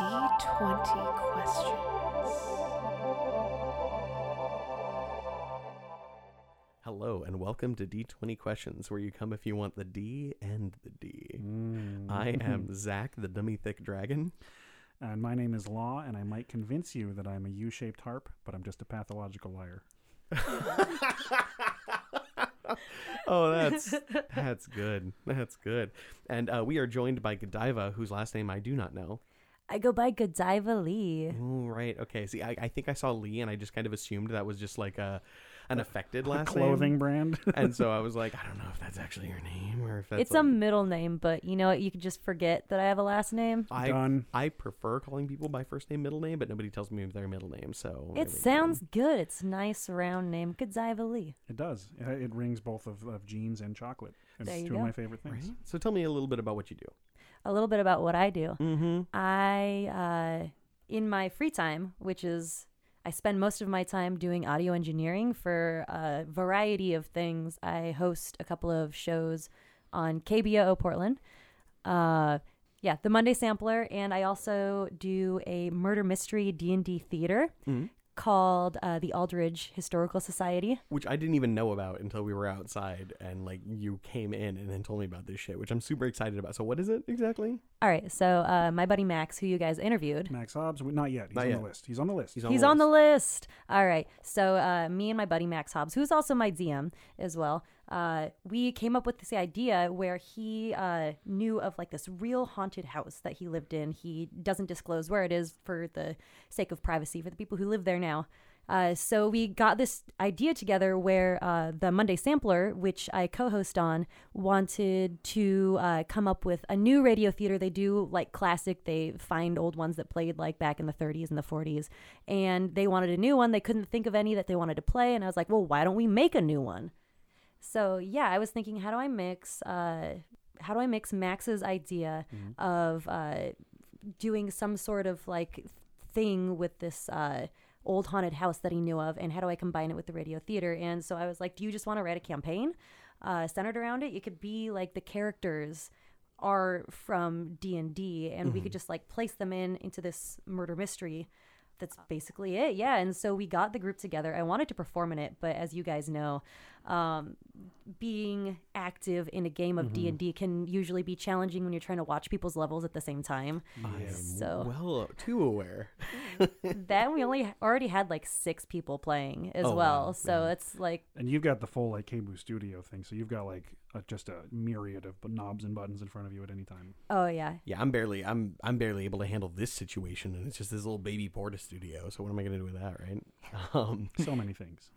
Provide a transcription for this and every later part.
D20 questions. Hello and welcome to D20 Questions, where you come if you want the D and the D. I am Zach, the dummy thick dragon. And my name is Law, and I might convince you that I'm a U shaped harp, but I'm just a pathological liar. Oh, that's that's good. That's good. And uh, we are joined by Godiva, whose last name I do not know. I go by Godiva Lee. Oh, right. Okay. See, I, I think I saw Lee, and I just kind of assumed that was just like a an affected last Clothing name. brand. And so I was like, I don't know if that's actually your name or if that's. it's like, a middle name, but you know what? You can just forget that I have a last name. I Done. I prefer calling people by first name, middle name, but nobody tells me their middle name. So It we go. sounds good. It's nice round name. Godiva Lee. It does. It, it rings both of, of jeans and chocolate. It's There you two go. of my favorite things. Right? So tell me a little bit about what you do. A little bit about what I do. Mm-hmm. I, uh, in my free time, which is I spend most of my time doing audio engineering for a variety of things. I host a couple of shows on KBOO Portland. Uh, yeah, the Monday Sampler, and I also do a murder mystery D and D theater Mm-hmm. Called uh, the Aldridge Historical Society. Which I didn't even know about until we were outside and like you came in and then told me about this shit, which I'm super excited about. So what is it exactly? All right, so uh, my buddy Max, who you guys interviewed, Max Hobbs, not yet. He's Not on yet. the list. He's on the list. He's on He's the on the list. list. All right. So uh, me and my buddy Max Hobbs, who's also my DM as well, uh, we came up with this idea where he uh, knew of like this real haunted house that he lived in. He doesn't disclose where it is for the sake of privacy for the people who live there now. Uh, so we got this idea together where uh, the Monday Sampler, which I co-host on, wanted to uh, come up with a new radio theater. They do like classic. They find old ones that played like back in the 30s and the 40s, and they wanted a new one. They couldn't think of any that they wanted to play, and I was like, well, why don't we make a new one? So yeah, I was thinking, how do I mix? Uh, how do I mix Max's idea of uh, doing some sort of like thing with this uh, old haunted house that he knew of, and how do I combine it with the radio theater? And so I was like, do you just want to write a campaign uh, centered around it? It could be like the characters are from D and D, and we could just like place them in into this murder mystery. That's basically it, yeah. And so we got the group together. I wanted to perform in it, but as you guys know, um, being active in a game of D and D can usually be challenging when you're trying to watch people's levels at the same time. I am So- well too aware. then we only already had like six people playing as Oh, well. wow. So it's like And you've got the full like KBOO Studio thing, so you've got like a, just a myriad of knobs and buttons in front of you at any time. oh yeah. Yeah, I'm barely I'm I'm barely able to handle this situation, and it's just this little baby Porta studio. So what am I gonna do with that, right? Um, So many things.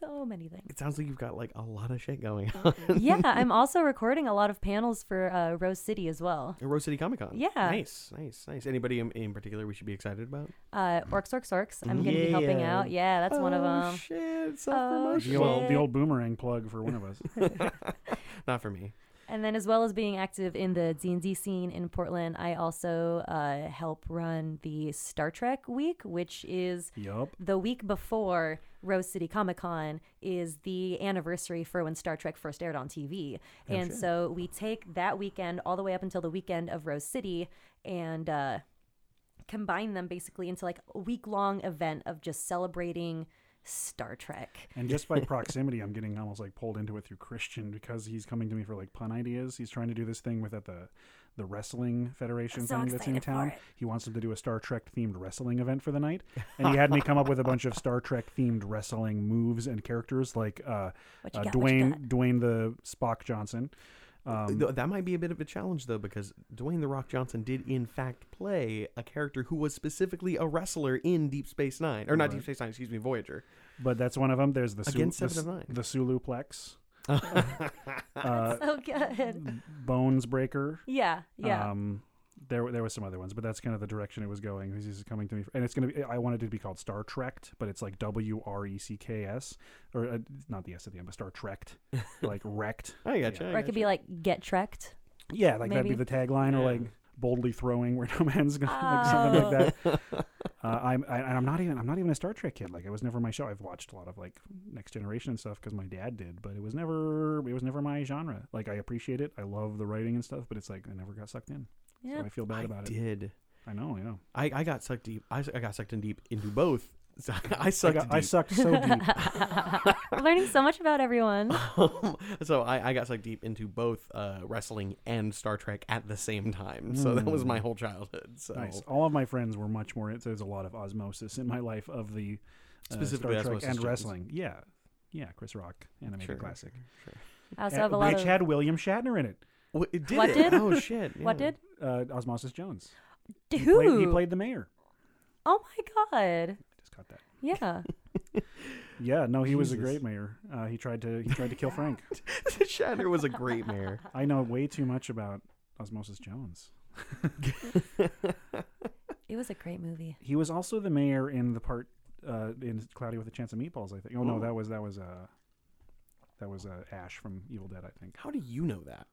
So many things. it sounds like you've got like a lot of shit going on. yeah, I'm also recording a lot of panels for uh, Rose City as well. Rose City Comic Con. Yeah. Nice, nice, nice. Anybody in, in particular we should be excited about? Uh, Orcs, Orcs, Orcs. I'm going to be helping Yeah. out. Yeah, that's one of Oh, them. Shit, self The promotion. old, the Shit. old boomerang plug for one of us. Not for me. And then, as well as being active in the D and D scene in Portland, I also uh, help run the Star Trek Week, which is yup. the week before Rose City Comic Con is the anniversary for when Star Trek first aired on TV. and so we take that weekend all the way up until the weekend of Rose City and uh, combine them basically into like a week long event of just celebrating Star Trek. And just by proximity, I'm getting almost like pulled into it through Christian because he's coming to me for like pun ideas. He's trying to do this thing with at the the wrestling federation so thing that's in town. it. He wants him to do a Star Trek themed wrestling event for the night, and he had me come up with a bunch of Star Trek themed wrestling moves and characters like uh, uh, got, Dwayne? Dwayne the Spock Johnson. Um, that might be a bit of a challenge though, because Dwayne the Rock Johnson did in fact play a character who was specifically a wrestler in Deep Space Nine, or not Deep Space Nine, excuse me, Voyager. but that's one of them. There's the Su- Against the, Seven of Nine. the Suluplex, uh, So good. Bones Breaker. Yeah, yeah. Um, there, there was some other ones, but that's kind of the direction it was going. This is coming to me, and it's gonna be. I wanted it to be called Star Trekt, but it's like W R E C K S, or uh, not the S at the end, but Star Trekt, like wrecked. I gotcha. I or it could be like get trekked. Yeah, like that'd be the tagline, or like boldly throwing where no man's going, like something Oh. like that. Uh, I'm, I, and I'm not even, I'm not even a Star Trek kid. Like it was never my show. I've watched a lot of like Next Generation and stuff because my dad did, but it was never, it was never my genre. Like I appreciate it, I love the writing and stuff, but it's like I never got sucked in. Yeah. So I feel bad I about it. I did. I know, yeah. I, I got sucked deep. I, I got sucked in deep into both. So I I, sucked got, I deep. sucked so deep. We're learning so much about everyone. so I, I got sucked deep into both uh, wrestling and Star Trek at the same time. So that was my Mm. whole childhood. So Nice. All of my friends were much more. There's a lot of osmosis in my life of the uh, Specifically Star Trek Osmosis and Jones. wrestling. Yeah, yeah. Chris Rock animated Sure, classic, sure. I also Uh, have a lot which of. had William Shatner in it. What, it did What it? did? Oh shit! What did? Uh, Osmosis Jones. Dude. He played, he played the mayor. oh my god. Just caught that. Yeah. Yeah, no, he was a Jesus. great mayor. Uh, he tried to he tried to kill Frank. Shatner was a great mayor. I know way too much about Osmosis Jones. It was a great movie. He was also the mayor in the part uh, in Cloudy with a Chance of Meatballs. I think. Oh no, Ooh. that was that was uh, that was uh, Ash from Evil Dead. I think How do you know that?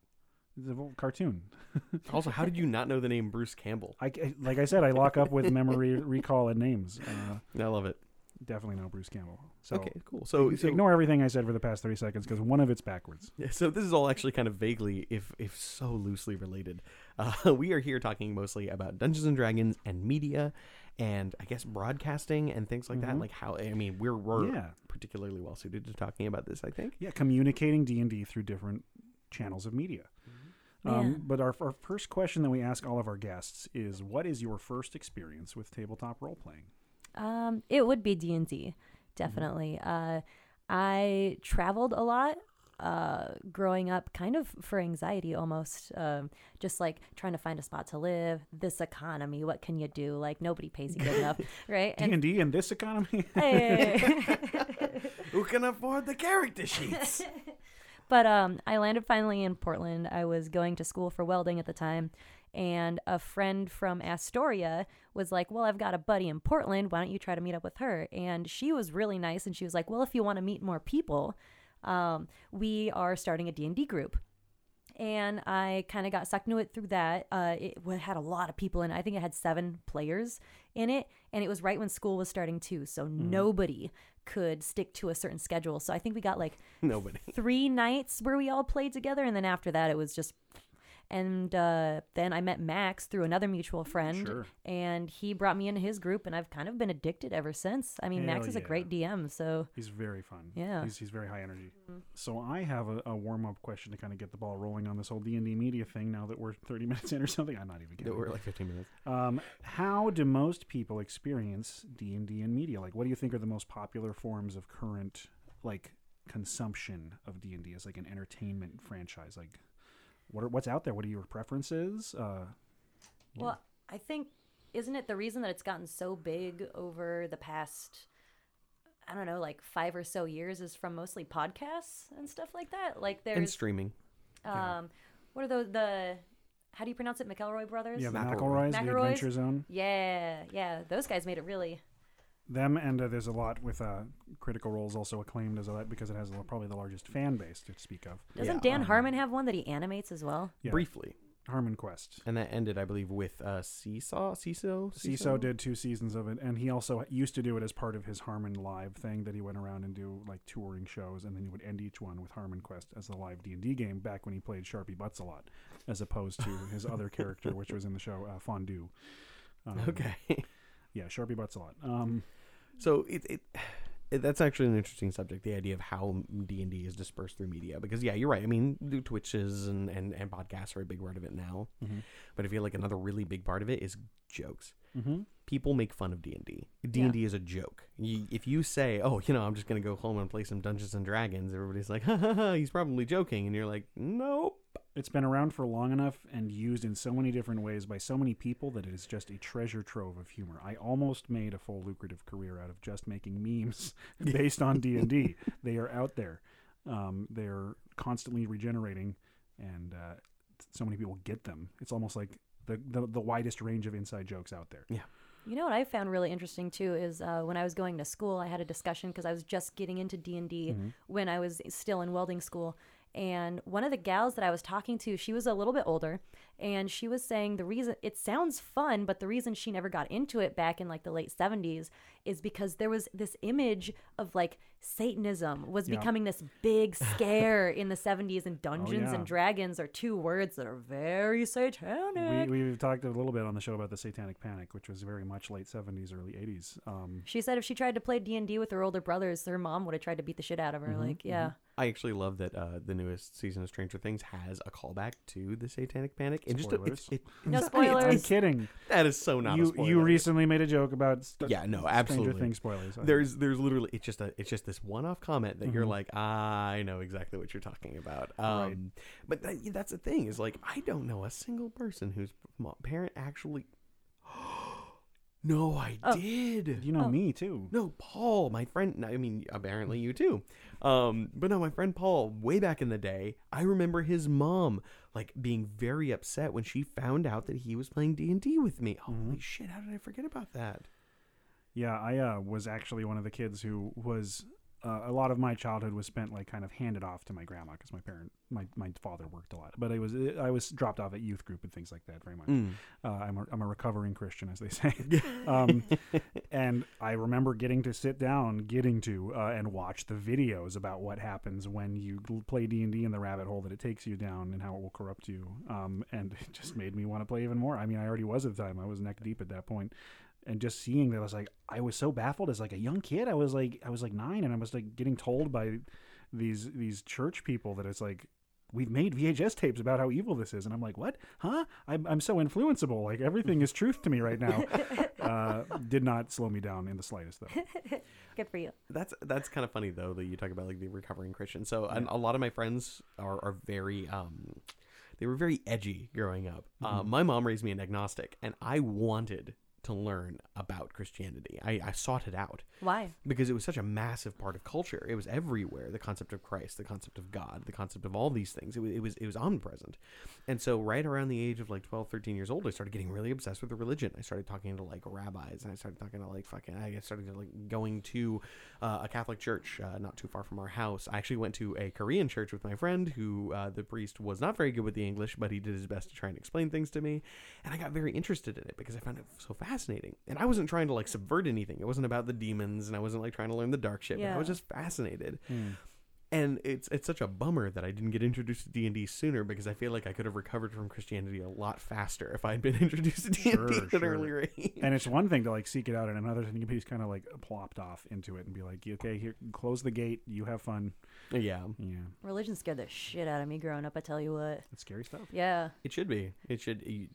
The whole cartoon. Also, how did you not know the name Bruce Campbell? I, like I said, I lock up with memory recall and names. Uh, I love it. definitely know Bruce Campbell. So okay, cool. So, so ignore everything I said for the past thirty seconds because one of it's backwards. Yeah, so this is all actually kind of vaguely, if if so loosely related. Uh, we are here talking mostly about Dungeons and Dragons and media, and I guess broadcasting and things like that. Mhm. Like how I mean, we're we're Yeah, particularly well suited to talking about this. I think. yeah, communicating D and D through different channels of media. Yeah. Um, but our, our first question that we ask all of our guests is, "What is your first experience with tabletop role playing?" Um, it would be D and Mm-hmm. D, definitely. Uh, I traveled a lot. Uh, growing up, kind of for anxiety almost, um, just like trying to find a spot to live. This economy, what can you do? Like nobody pays you good enough, right? D and D in this economy. hey. Who can afford the character sheets? But um, I landed finally in Portland. I was going to school for welding at the time, and a friend from Astoria was like, "Well, I've got a buddy in Portland. Why don't you try to meet up with her?" And she was really nice, and she was like, "Well, if you want to meet more people, um, we are starting a D and D group." And I kind of got sucked into it through that. Uh, it had a lot of people in it. I think it had seven players in it. And it was right when school was starting too. So mm-hmm. nobody could stick to a certain schedule. So I think we got like Nobody. three nights where we all played together, and then after that, it was just. And uh, then I met Max through another mutual friend, Sure. and he brought me into his group, and I've kind of been addicted ever since. I mean, Max Hell is a great DM, so He's very fun. Yeah. he's, he's very high energy. So I have a, a warm up question to kind of get the ball rolling on this whole D and D media thing. Now that we're thirty minutes in or something, I'm not even kidding. We're like 15 minutes. Um, how do most people experience D and D in media? Like, what do you think are the most popular forms of current like consumption of D and D as like an entertainment franchise? Like, what are, what's out there? What are your preferences? Uh, Yeah. Well, I think isn't it the reason that it's gotten so big over the past I don't know, like 5 or so years is from mostly podcasts and stuff like that. Like And there's streaming. um what are those the how do you pronounce it? McElroy brothers? yeah, the McElroy. McElroys, the Adventure Zone. Yeah, yeah, those guys made it really Them and uh, there's a lot with uh, Critical Role's also acclaimed as a lot because it has a- probably the largest fan base to speak of. Doesn't Yeah, Dan um, Harmon have one that he animates as well? Yeah, Briefly. Harmon Quest. And that ended, I believe, with uh, Seeso? Seeso? Seeso did two seasons of it, and he also used to do it as part of his Harmon Live thing that he went around and do like touring shows, and then he would end each one with Harmon Quest as a live D and D game. Back when he played Sharpie Butts a lot, as opposed to his other character, which was in the show uh, Fondue. Um, Okay. Yeah, Sharpie Butts a lot. Um, So it, it, it that's actually an interesting subject, the idea of how D and D is dispersed through media. Because yeah, you're right. I mean, the Twitches and, and, and podcasts are a big part of it now. mhm. But I feel like another really big part of it is jokes. Mhm. People make fun of D and D. D and D is a joke. You, if you say, "Oh, you know, I'm just gonna go home and play some Dungeons and Dragons," everybody's like, "Ha ha ha!" He's probably joking, and you're like, "Nope." It's been around for long enough and used in so many different ways by so many people that it is just a treasure trove of humor. I almost made a full lucrative career out of just making memes based on D and D. They are out there. Um, they're constantly regenerating, and uh, so many people get them. It's almost like the, the the widest range of inside jokes out there. Yeah. You know what I found really interesting too is uh, when I was going to school, I had a discussion because I was just getting into D and D Mm-hmm. when I was still in welding school, and one of the gals that I was talking to, she was a little bit older, and she was saying the reason it sounds fun, but the reason she never got into it back in like the late seventies is because there was this image of like Satanism was Yeah. becoming this big scare in the 70s, and Dungeons yeah. and Dragons are two words that are very satanic. We, we've talked a little bit on the show about the Satanic Panic, which was very much late 70s, early 80s. Um, she said if she tried to play D&D with her older brothers, her mom would have tried to beat the shit out of her. Mm-hmm, like, yeah. I actually love that uh, the newest season of Stranger Things has a callback to the Satanic Panic. And just a, it's, it, No it's- spoilers. I'm kidding. That is so not a you spoiler. you recently made a joke about st- Yeah, no, absolutely Stranger absolutely. Things spoilers. I- There's there's literally it's just a it's just this one off comment that you're Mhm. like I know exactly what you're talking about. Um, Right. But that, that's the thing is like I don't know a single person whose mo- parent actually. no, I Oh. did. you know Oh. me too. No, Paul, my friend. I mean, apparently you too. Um, but no, my friend Paul, way back in the day, I remember his mom like being very upset when she found out that he was playing D and D with me. Holy shit! How did I forget about that? Yeah, I uh, was actually one of the kids who was. Uh, a lot of my childhood was spent like kind of handed off to my grandma because my parent, my, my father worked a lot. But I was I was dropped off at youth group and things like that very much. Mm. Uh, I'm a, I'm a recovering Christian, as they say. um, and I remember getting to sit down, getting to, uh, and watch the videos about what happens when you play D and D in the rabbit hole that it takes you down and how it will corrupt you. Um, and it just made me want to play even more. I mean, I already was at the time. I was neck deep at that point. And just seeing that, I was like, I was so baffled as like a young kid. I was like, I was like nine, and I was like getting told by these these church people that it's like we've made VHS tapes about how evil this is, and I'm like, what? Huh? I'm I'm so influenceable. Like everything is truth to me right now. uh, did not slow me down in the slightest, though. Good for you. That's that's kind of funny though that you talk about like the recovering Christian. So and a lot of my friends are are very um they were very edgy growing up. Uh, my mom raised me an agnostic, and I wanted to learn about Christianity. I, I sought it out Why? because it was such a massive part of culture. It was everywhere. The concept of Christ, the concept of God, the concept of all these things. It was, it was it was omnipresent. And so right around the age of like 12, 13 years old, I started getting really obsessed with the religion. I started talking to like rabbis and I started talking to like fucking I started like going to uh, a Catholic church uh, not too far from our house. I actually went to a Korean church with my friend who uh, the priest was not very good with the English, but he did his best to try and explain things to me. And I got very interested in it because I found it so fascinating. And I wasn't trying to like subvert anything. It wasn't about the demons and I wasn't like trying to learn the dark shit. But I was just fascinated. Hmm. And it's it's such a bummer that I didn't get introduced to D and D sooner because I feel like I could have recovered from Christianity a lot faster if I had been introduced to D and D Sure, at an earlier age. And it's one thing to like seek it out, and another thing to be just kind of like plopped off into it and be like, okay, here, close the gate. You have fun. yeah, Yeah, Religion scared the shit out of me growing up, I tell you what. it's scary stuff. Yeah. it should be. It should.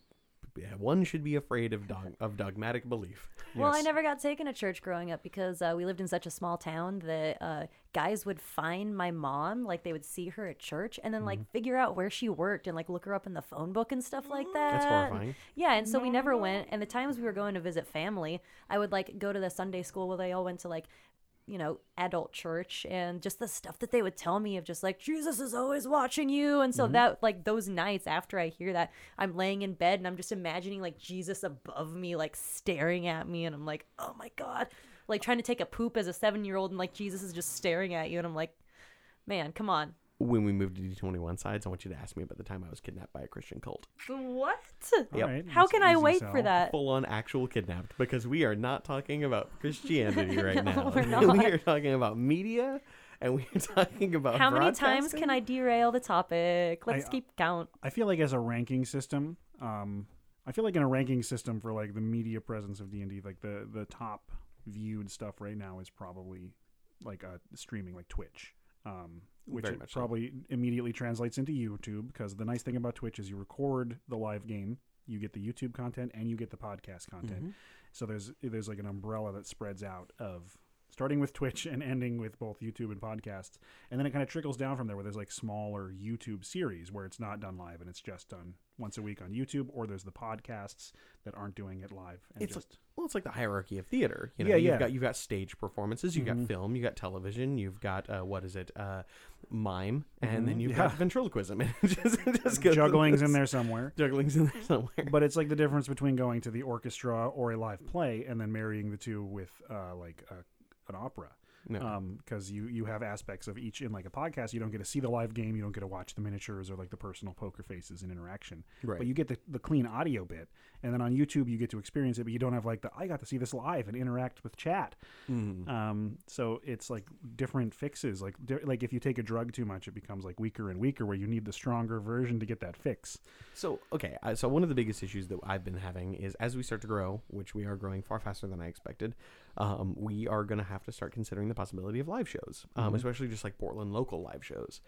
You, yeah, one should be afraid of dog of dogmatic belief. Well, I never got taken to church growing up because uh, we lived in such a small town that uh, guys would find my mom, like they would see her at church, and then like Mm-hmm. figure out where she worked and like look her up in the phone book and stuff like that. That's horrifying. Yeah, and so we never went. And the times we were going to visit family, I would like go to the Sunday school where they all went to like, you know, adult church and just the stuff that they would tell me of just like Jesus is always watching you. And so mm-hmm. that like those nights after I hear that, I'm laying in bed and I'm just imagining like Jesus above me, like staring at me, and I'm like, oh my god, like trying to take a poop as a seven year old, and like Jesus is just staring at you, and I'm like, man, come on. When we moved to D twenty one sides, I want you to ask me about the time I was kidnapped by a Christian cult. What? All Yep. right, How can I wait sell. for that? Full on actual kidnapped because we are not talking about Christianity right No, now. we're not. we are talking about media and we are talking about How many times can I derail the topic? Let's I- keep count. I feel like as a ranking system, um, I feel like in a ranking system for like the media presence of D and D, like the the top viewed stuff right now is probably like uh, streaming, like Twitch, um, which much so. probably immediately translates into YouTube because the nice thing about Twitch is you record the live game, you get the YouTube content, and you get the podcast content. Mhm. So there's there's like an umbrella that spreads out of starting with Twitch and ending with both YouTube and podcasts, and then it kind of trickles down from there. Where there's like smaller YouTube series where it's not done live and it's just done once a week on YouTube, or there's the podcasts that aren't doing it live. And It's just Well, it's like the hierarchy of theater. You know, Yeah, you've yeah. got you've got stage performances, you've got Mhm. film, you've got television, you've got uh, what is it, uh, mime, and then Mhm. you've Yeah. got ventriloquism. Just, just juggling's in there somewhere. Juggling's in there somewhere. But it's like the difference between going to the orchestra or a live play and then marrying the two with uh, like a, an opera. No. because you you have aspects of each in like a podcast. You don't get to see the live game. You don't get to watch the miniatures or like the personal poker faces and interaction. Right. But you get the, the clean audio bit, and then on YouTube you get to experience it, but you don't have like the I got to see this live and interact with chat. Mhm. Um, so it's like different fixes. Like di- like if you take a drug too much, it becomes like weaker and weaker, where you need the stronger version to get that fix. So okay, so one of the biggest issues that I've been having is as we start to grow, which we are growing far faster than I expected, um, we are going to have to start considering the possibility of live shows, um, Mhm. especially just like Portland local live shows.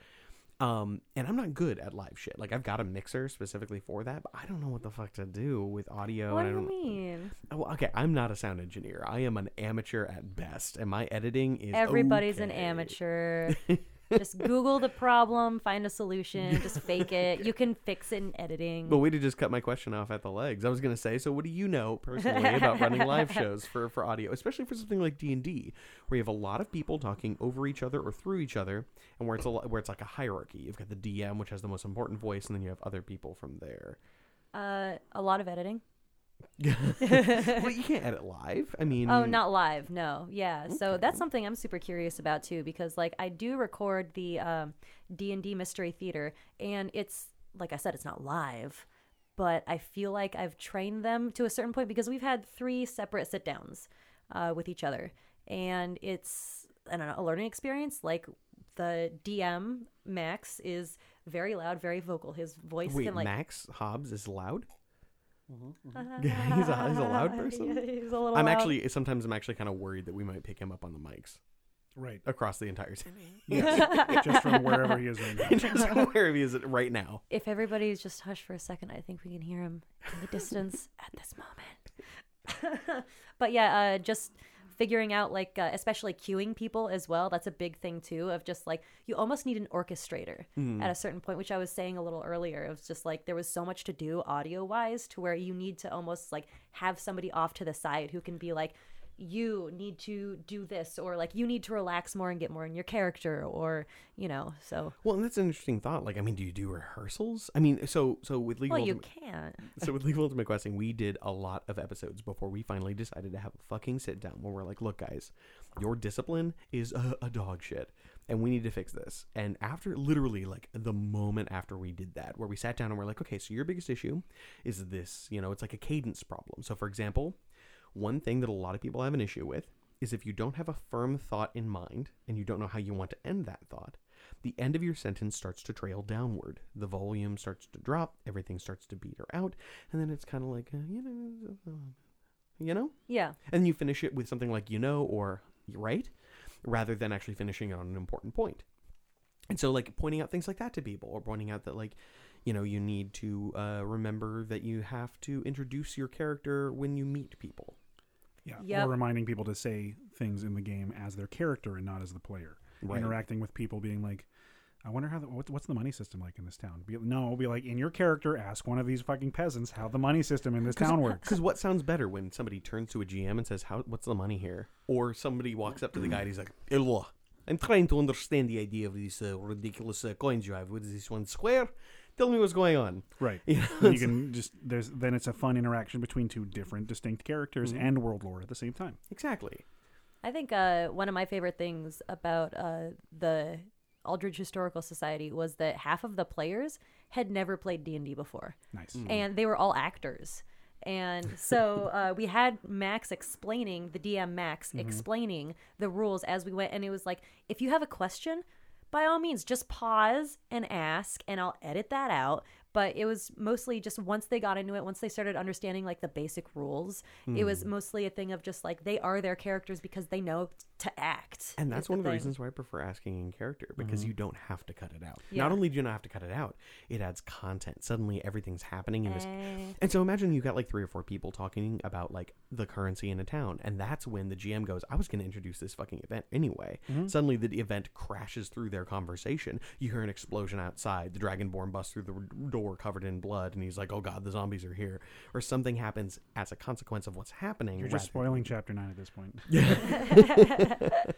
Um, and I'm not good at live shit. Like I've got a mixer specifically for that, but I don't know what the fuck to do with audio. what do I you mean? Oh, Well, okay, I'm not a sound engineer. I am an amateur at best, and my editing is Everybody's an amateur. just Google the problem, find a solution, just fake it. You can fix it in editing. But we did just cut my question off at the legs. I was gonna say, so what do you know personally about running live shows for, for audio, especially for something like D and D, where you have a lot of people talking over each other or through each other, and where it's a where it's like a hierarchy. You've got the DM, which has the most important voice, and then you have other people from there. Uh, a lot of editing. well, you can't edit live. I mean, Oh, not live. No. Yeah. So that's something I'm super curious about too, because like I do record the um, D and D Mystery Theater, and it's like I said, it's not live, but I feel like I've trained them to a certain point because we've had three separate sit downs uh, with each other, and it's I don't know a learning experience. Like the DM Max is very loud, very vocal. His voice Wait, can like Max Hobbs is loud. He's, He's a- he's a loud person? he's a little. I'm loud. actually sometimes I'm actually kind of worried that we might pick him up on the mics Right. across the entire city. Yes. Just from wherever he is right now. Just where he is right now. if everybody's just hushed for a second, I think we can hear him in the distance at this moment. but yeah, uh, just figuring out like, uh, especially cueing people as well. That's a big thing too. Of just like you almost need an orchestrator Mm. at a certain point, which I was saying a little earlier. It was just like there was so much to do audio wise to where you need to almost like have somebody off to the side who can be like. You need to do this, or like you need to relax more and get more in your character, or you know. So, Well, and that's an interesting thought. Like, I mean, do you do rehearsals? I mean, so so with legal well, you can't. so with League of Ultimate Questing, we did a lot of episodes before we finally decided to have a fucking sit down where we're like, look, guys, your discipline is a, a dog shit, and we need to fix this. And after literally like the moment after we did that, where we sat down and we're like, okay, so your biggest issue is this. You know, it's like a cadence problem. So for example, one thing that a lot of people have an issue with is if you don't have a firm thought in mind and you don't know how you want to end that thought, the end of your sentence starts to trail downward. The volume starts to drop, everything starts to peter out, and then it's kind of like, uh, you know, you know? Yeah. And you finish it with something like, you know, or you right, rather than actually finishing it on an important point. And so, like, pointing out things like that to people, or pointing out that, like, you know, you need to uh, remember that you have to introduce your character when you meet people. Yeah. Yep. Or reminding people to say things in the game as their character and not as the player. Right. Interacting with people, being like, I wonder how the, what, what's the money system like in this town. Be, no, be like in your character. Ask one of these fucking peasants how the money system in this town works. Because what sounds better when somebody turns to a GM and says, "How? What's the money here?" Or somebody walks up to the guy and he's like, "Hello, I'm trying to understand the idea of these uh, ridiculous uh, coins you have. What is this one square? Tell me what's going on." Right. You know, you can just there's then it's a fun interaction between two different distinct characters Mhm. and world lore at the same time. exactly. I think uh, one of my favorite things about uh, the Aldridge Historical Society was that half of the players had never played D and D before, Nice. Mm. and they were all actors. And so uh, we had Max explaining the DM Max explaining the rules as we went, and it was like, if you have a question, by all means, just pause and ask, and I'll edit that out. But it was mostly just once they got into it, once they started understanding like the basic rules, it was Hmm. mostly a thing of just like they are their characters because they know to act. And that's is one of the thing. reasons why I prefer asking in character because you don't have to cut it out. Yeah. Not only do you not have to cut it out, it adds content. Suddenly everything's happening in this Eh. And so imagine you got like three or four people talking about like the currency in a town, and that's when the GM goes, "I was going to introduce this fucking event anyway." Suddenly, the event crashes through their conversation. You hear an explosion outside. The Dragonborn busts through the r- door covered in blood, and he's like, "Oh God, the zombies are here!" Or something happens as a consequence of what's happening. You're just rather- spoiling chapter nine at this point.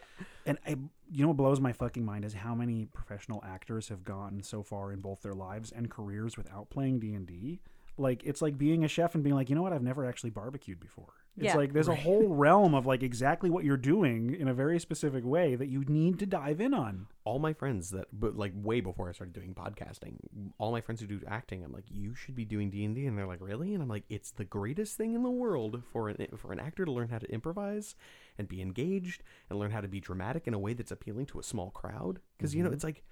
and I, you know what blows my fucking mind is how many professional actors have gone so far in both their lives and careers without playing D and D. like it's like being a chef and being like, you know what, I've never actually barbecued before. It's Yeah. like there's a whole realm of like exactly what you're doing in a very specific way that you need to dive in on. all my friends that but like way before i started doing podcasting all my friends who do acting i'm like you should be doing d&d and they're like really and i'm like it's the greatest thing in the world for an for an actor to learn how to improvise and be engaged and learn how to be dramatic in a way that's appealing to a small crowd because you know mm-hmm. it's like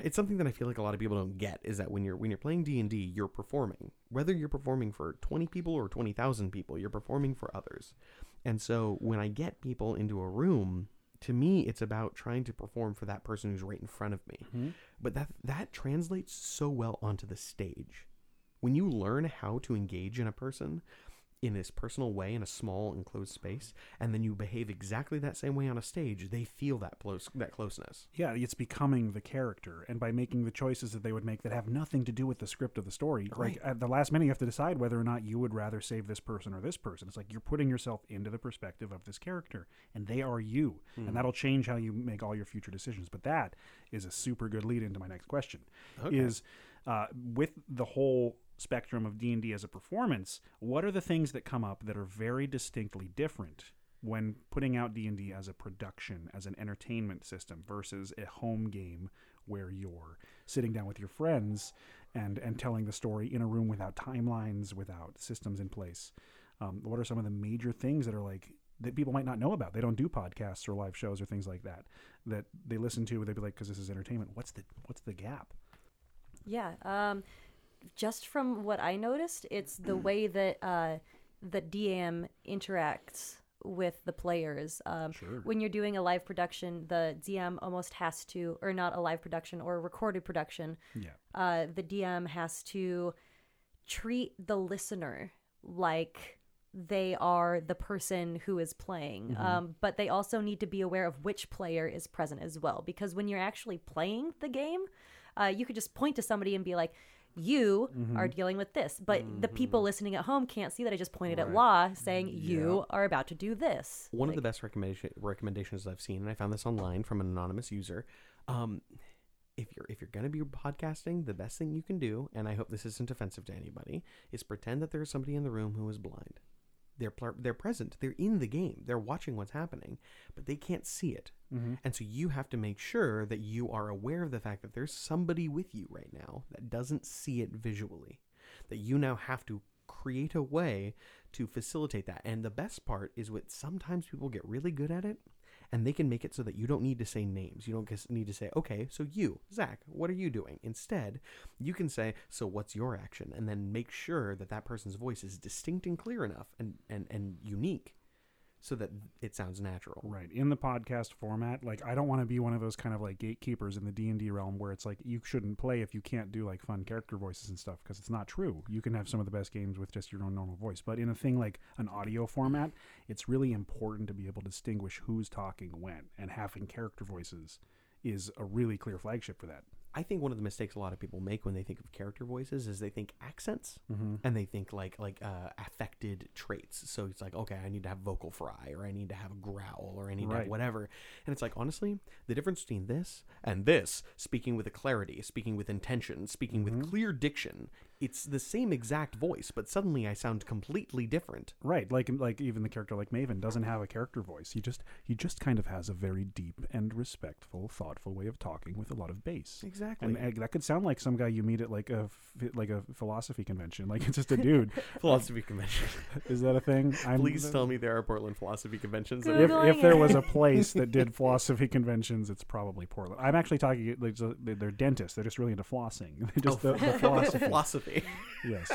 it's something that I feel like a lot of people don't get is that when you're when you're playing D and D, you're performing. Whether you're performing for twenty people or twenty thousand people, you're performing for others. And so when I get people into a room, to me, it's about trying to perform for that person who's right in front of me. Mm-hmm. But that that translates so well onto the stage. When you learn how to engage in a person in this personal way in a small enclosed space, and then you behave exactly that same way on a stage, they feel that close that closeness. Yeah, it's becoming the character, and by making the choices that they would make that have nothing to do with the script of the story, Right. like at the last minute, you have to decide whether or not you would rather save this person or this person. It's like you're putting yourself into the perspective of this character, and they are you, and that'll change how you make all your future decisions. But that is a super good lead into my next question: Okay. is uh, with the whole spectrum of D and D as a performance, what are the things that come up that are very distinctly different when putting out D&D as a production, as an entertainment system versus a home game where you're sitting down with your friends and and telling the story in a room without timelines, without systems in place. Um, what are some of the major things that are like that people might not know about? They don't do podcasts or live shows or things like that that they listen to. They'd be like, "Because this is entertainment. What's the what's the gap?" Yeah. Um, just from what I noticed, it's the way that uh, the DM interacts with the players. Um, Sure. When you're doing a live production, the DM almost has to, or not a live production or a recorded production, Yeah. uh, the DM has to treat the listener like they are the person who is playing. Um, but they also need to be aware of which player is present as well. Because when you're actually playing the game, uh, you could just point to somebody and be like, you mm-hmm. are dealing with this. But the people mm-hmm. listening at home can't see that I just pointed at Law saying, mm-hmm. you are about to do this. One of the best recommendation, recommendations I've seen, and I found this online from an anonymous user. Um, if you're if you're gonna be podcasting, the best thing you can do, and I hope this isn't offensive to anybody, is pretend that there's somebody in the room who is blind. They're pl- they're present. They're in the game. They're watching what's happening, but they can't see it. Mm-hmm. And so you have to make sure that you are aware of the fact that there's somebody with you right now that doesn't see it visually. That you now have to create a way to facilitate that. And the best part is what sometimes people get really good at it and they can make it so that you don't need to say names. You don't need to say, okay, so you, Zach, what are you doing? Instead, you can say, so what's your action? And then make sure that that person's voice is distinct and clear enough and, and, and unique so that it sounds natural. Right. In the podcast format, like I don't want to be one of those kind of like gatekeepers in the D&D realm where it's like you shouldn't play if you can't do like fun character voices and stuff because it's not true. You can have some of the best games with just your own normal voice. But in a thing like an audio format, it's really important to be able to distinguish who's talking when and having character voices is a really clear flagship for that. I think one of the mistakes a lot of people make when they think of character voices is they think accents Mm-hmm. and they think like like uh, affected traits. So it's like okay, I need to have vocal fry or I need to have a growl or I need to have whatever. And it's like honestly, the difference between this and this, speaking with a clarity, speaking with intention, speaking Mm-hmm. with clear diction, it's the same exact voice, but suddenly I sound completely different. Right, like like even the character like Maven doesn't have a character voice. He just he just kind of has a very deep and respectful, thoughtful way of talking with a lot of bass. Exactly. And that could sound like some guy you meet at like a like a philosophy convention. Like it's just a dude. philosophy convention. Is that a thing? I'm, Please tell me there are Portland philosophy conventions. That- If, if there was a place that did philosophy conventions, it's probably Portland. I'm actually talking like they're they're dentists. They're just really into flossing. They're just oh, the, the philosophy. philosophy. Yes.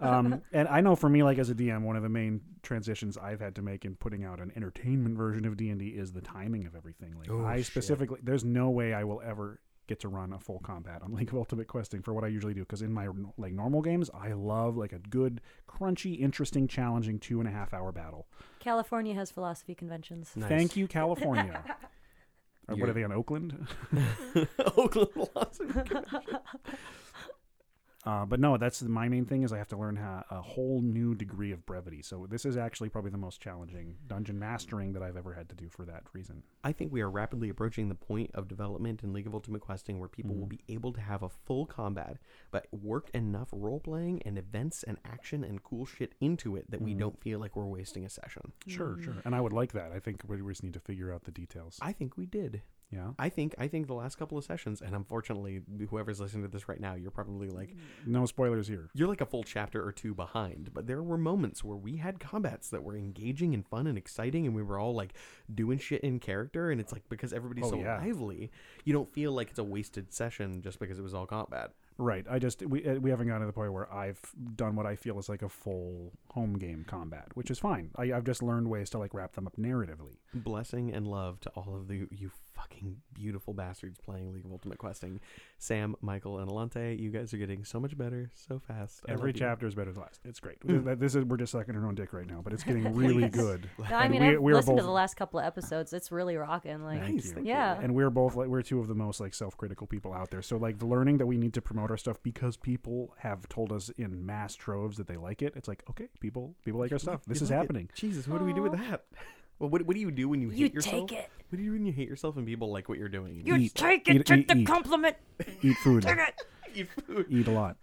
Um, and I know for me, like as a DM, one of the main transitions I've had to make in putting out an entertainment version of D and D is the timing of everything. Like Oh, I shit. specifically, there's no way I will ever get to run a full combat on League of Ultimate Questing for what I usually do. Because in my like normal games, I love like a good, crunchy, interesting, challenging two and a half hour battle. California has philosophy conventions. Nice. Thank you, California. Or what You're- are they in Oakland? Oakland philosophy. Uh, but no, that's my main thing is I have to learn how, a whole new degree of brevity. So this is actually probably the most challenging dungeon mastering that I've ever had to do for that reason. I think we are rapidly approaching the point of development in League of Ultimate Questing where people will Mhm. be able to have a full combat, but work enough role playing and events and action and cool shit into it that we Mhm. don't feel like we're wasting a session. Sure, sure. And I would like that. I think we we just need to figure out the details. I think we did. Yeah. I think I think the last couple of sessions, and unfortunately, whoever's listening to this right now, you're probably like No spoilers here. you're like a full chapter or two behind. But there were moments where we had combats that were engaging and fun and exciting, and we were all like doing shit in character. And it's like because everybody's Oh, so yeah. lively, you don't feel like it's a wasted session just because it was all combat. Right. I just we uh, we haven't gotten to the point where I've done what I feel is like a full home game combat, which is fine. I, I've just learned ways to like wrap them up narratively. Blessing and love to all of the you fucking beautiful bastards playing League of Ultimate Questing. Sam, Michael, and Alante, you guys are getting so much better so fast. I Every love you. chapter is better than last. It's great. Mm. This is we're just sucking our own dick right now, but it's getting really Yes. good. No, I And mean, we- I've we are listened to both- the last couple of episodes. It's really rocking. Like, Thank you. Yeah. And we're both like we're two of the most like self-critical people out there. So like the learning that we need to promote our stuff because people have told us in mass troves that they like it. It's like okay, people people like our stuff. This You is like it. happening. Jesus, what do we do with that? Well, what, what do you do when you, you hate yourself? take it. What do you mean you hate yourself and people like what you're doing? You Eat. take it. Eat- take eat- the eat. compliment. Eat food. Take it. Eat food. eat a lot.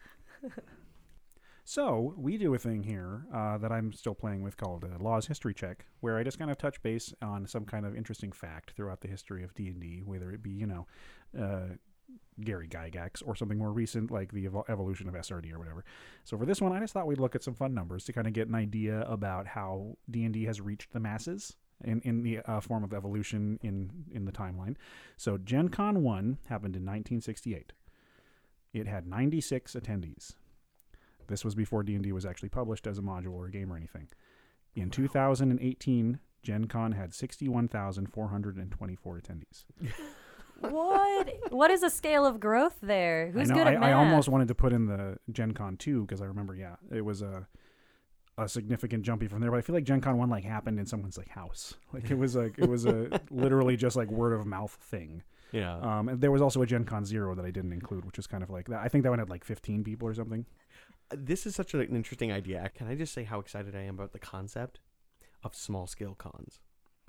So we do a thing here uh, that I'm still playing with called uh, Laws History Check, where I just kind of touch base on some kind of interesting fact throughout the history of D and D, whether it be you know uh, Gary Gygax or something more recent like the evol- evolution of SRD or whatever. So for this one, I just thought we'd look at some fun numbers to kind of get an idea about how D and D has reached the masses. In, in the uh, form of evolution in, in the timeline. So Gen Con 1 happened in 1968. It had 96 attendees. This was before D&D was actually published as a module or a game or anything. In 2018, Gen Con had 61,424 attendees. What? What is a scale of growth there? Who's I know, good I, at I math? almost wanted to put in the Gen Con 2 because I remember, yeah, it was a a significant jumpy from there. But I feel like Gen Con 1 like happened in someone's like house. Like it was like it was a literally just like word of mouth thing. Yeah. Um, and there was also a Gen Con 0 that I didn't include, which was kind of like that. I think that one had like 15 people or something. this is such an interesting idea. Can I just say how excited I am about the concept of small scale cons?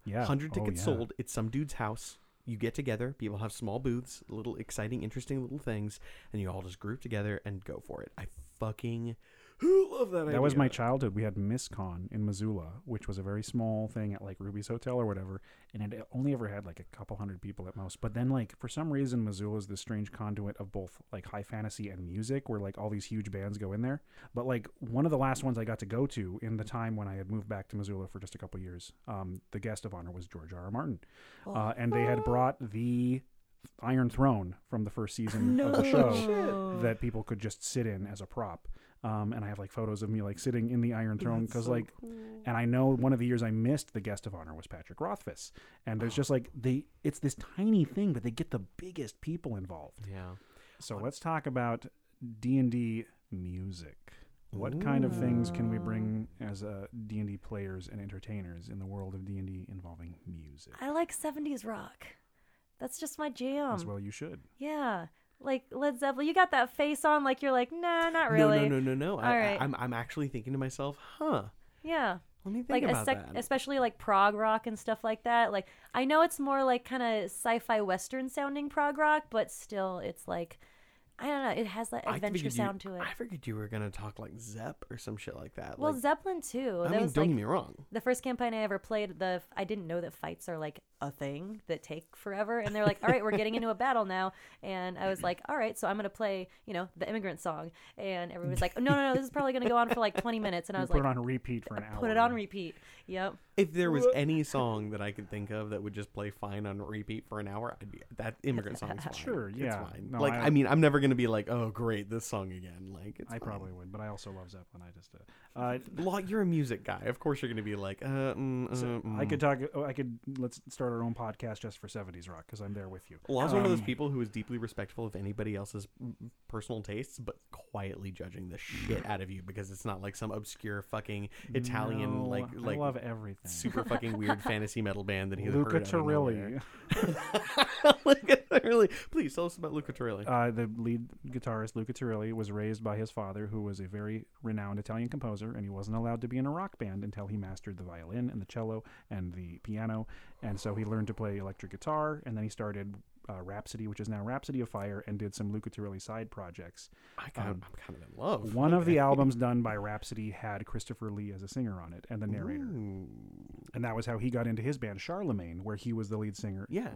Yeah. 100 Oh, tickets yeah. sold. It's some dude's house. You get together. People have small booths, little exciting, interesting little things, and you all just group together and go for it. I fucking love that idea. Was my childhood. We had MissCon in Missoula, which was a very small thing at like Ruby's Hotel or whatever, and it only ever had like a couple hundred people at most. But then, like for some reason, Missoula is this strange conduit of both like high fantasy and music, where like all these huge bands go in there. But like one of the last ones I got to go to in the time when I had moved back to Missoula for just a couple years, um, the guest of honor was George R. R. Martin, uh, and they had brought the Iron Throne from the first season of the show that people could just sit in as a prop. Um, and I have like photos of me like sitting in the Iron Throne because so like, and I know one of the years I missed the guest of honor was Patrick Rothfuss, and there's just like they, it's this tiny thing, but they get the biggest people involved. Yeah. So let's talk about D and D music. What kind of things can we bring as uh, D and D players and entertainers in the world of D and D involving music? I like 70s rock. That's just my jam. As well, you should. Yeah. Like Led Zeppelin. You got that face on like you're like, nah, not really. No, no, no, no, no. I, All right. I, am I'm actually thinking to myself, huh? Yeah. Let me think Like about espe- that. especially like prog rock and stuff like that. Like I know it's more like kind of sci-fi western sounding prog rock, but still it's like I don't know, it has that I adventure figured you- sound to it. I figured you were gonna talk like Zepp or some shit like that. well, like, Zeppelin too. I that mean, was don't like get me wrong. the first campaign I ever played, the I didn't know that fights are like a thing that take forever, and they're like, "All right, we're getting into a battle now," and I was like, "All right, so I'm gonna play, you know, the immigrant song," and everyone was like, "No, no, no, this is probably gonna go on for like 20 minutes," and I You was put like, it on repeat for an hour. "Put it on repeat." Yep. If there was any song that I could think of that would just play fine on repeat for an hour, I'd be that immigrant song. fine. Sure, It's yeah. fine. No, like I- I, mean, I'm never gonna be like, oh great, this song again. Like it's I fine. probably would, but I also love Zeppelin. I just, uh, uh, you're a music guy. Of course, you're gonna be like, uh, mm, uh, so I mm. could talk. oh, I could let's start our own podcast just for '70s rock because I'm there with you. Law's one of those Um, people who is deeply respectful of anybody else's mm, personal tastes, but quietly judging the shit out of you because it's not like some obscure fucking Italian No, like I like love everything. super fucking weird fantasy metal band that he Luca heard out of. Turilli. Luca Turilli. Please tell us about Luca Turilli. Uh, the lead guitarist Luca Turilli was raised by his father, who was a very renowned Italian composer, and he wasn't allowed to be in a rock band until he mastered the violin and the cello and the piano. And so he learned to play electric guitar, and then he started uh, Rhapsody, which is now Rhapsody of Fire, and did some Luca Turilli side projects. I kind um, I'm kind of in love. One of the albums done by Rhapsody had Christopher Lee as a singer on it and the narrator. Ooh. And that was how he got into his band Charlemagne, where he was the lead singer. Yeah.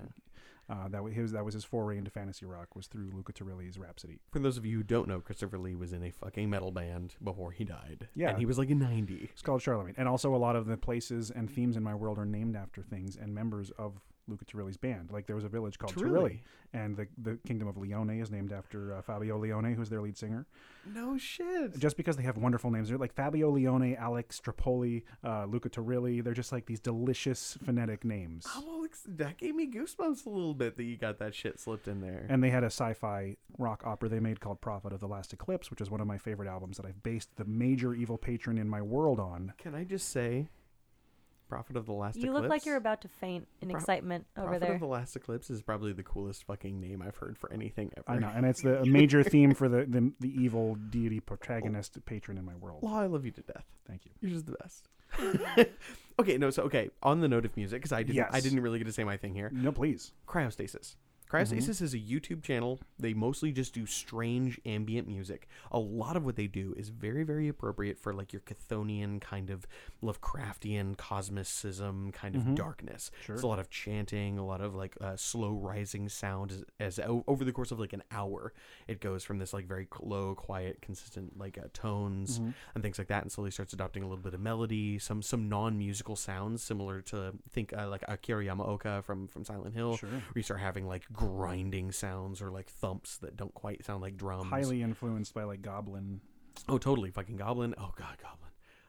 Uh, that was his that was his foray into fantasy rock was through Luca Turilli's Rhapsody. For those of you who don't know, Christopher Lee was in a fucking metal band before he died. Yeah. And he was like a 90. It's called Charlemagne. And also a lot of the places and themes in my world are named after things and members of Luca Turilli's band. Like there was a village called Turilli, and the the kingdom of Leone is named after uh, Fabio Leone, who's their lead singer. No shit. Just because they have wonderful names, they're like Fabio Leone, Alex Staropoli, uh, Luca Turilli. They're just like these delicious phonetic names. Oh, that gave me goosebumps a little bit that you got that shit slipped in there. And they had a sci-fi rock opera they made called Prophet of the Last Eclipse, which is one of my favorite albums that I've based the major evil patron in my world on. Can I just say, Prophet of the Last Eclipse. You Eclipse? look like you're about to faint in Pro- excitement over Prophet there. of the Last Eclipse is probably the coolest fucking name I've heard for anything ever. I know, and it's the a major theme for the, the the evil deity protagonist patron in my world. Well, I love you to death. Thank you. You're just the best. okay, no, so okay. On the note of music, because I didn't, I didn't really get to say my thing here. No, please. Cryostasis. Cryostasis is a YouTube channel. They mostly just do strange ambient music. A lot of what they do is very, very appropriate for like your Chthonian kind of Lovecraftian cosmicism kind of darkness. Sure. It's a lot of chanting, a lot of like uh, slow rising sound as, as over the course of like an hour, it goes from this like very low, quiet, consistent like uh, tones and things like that, and slowly starts adopting a little bit of melody, some some non musical sounds similar to think uh, like Akira Yamaoka from from Silent Hill Sure. where you start having like grinding sounds or like thumps that don't quite sound like drums. Highly influenced by like Goblin. Oh, totally. Fucking Goblin. Oh, God, Goblin.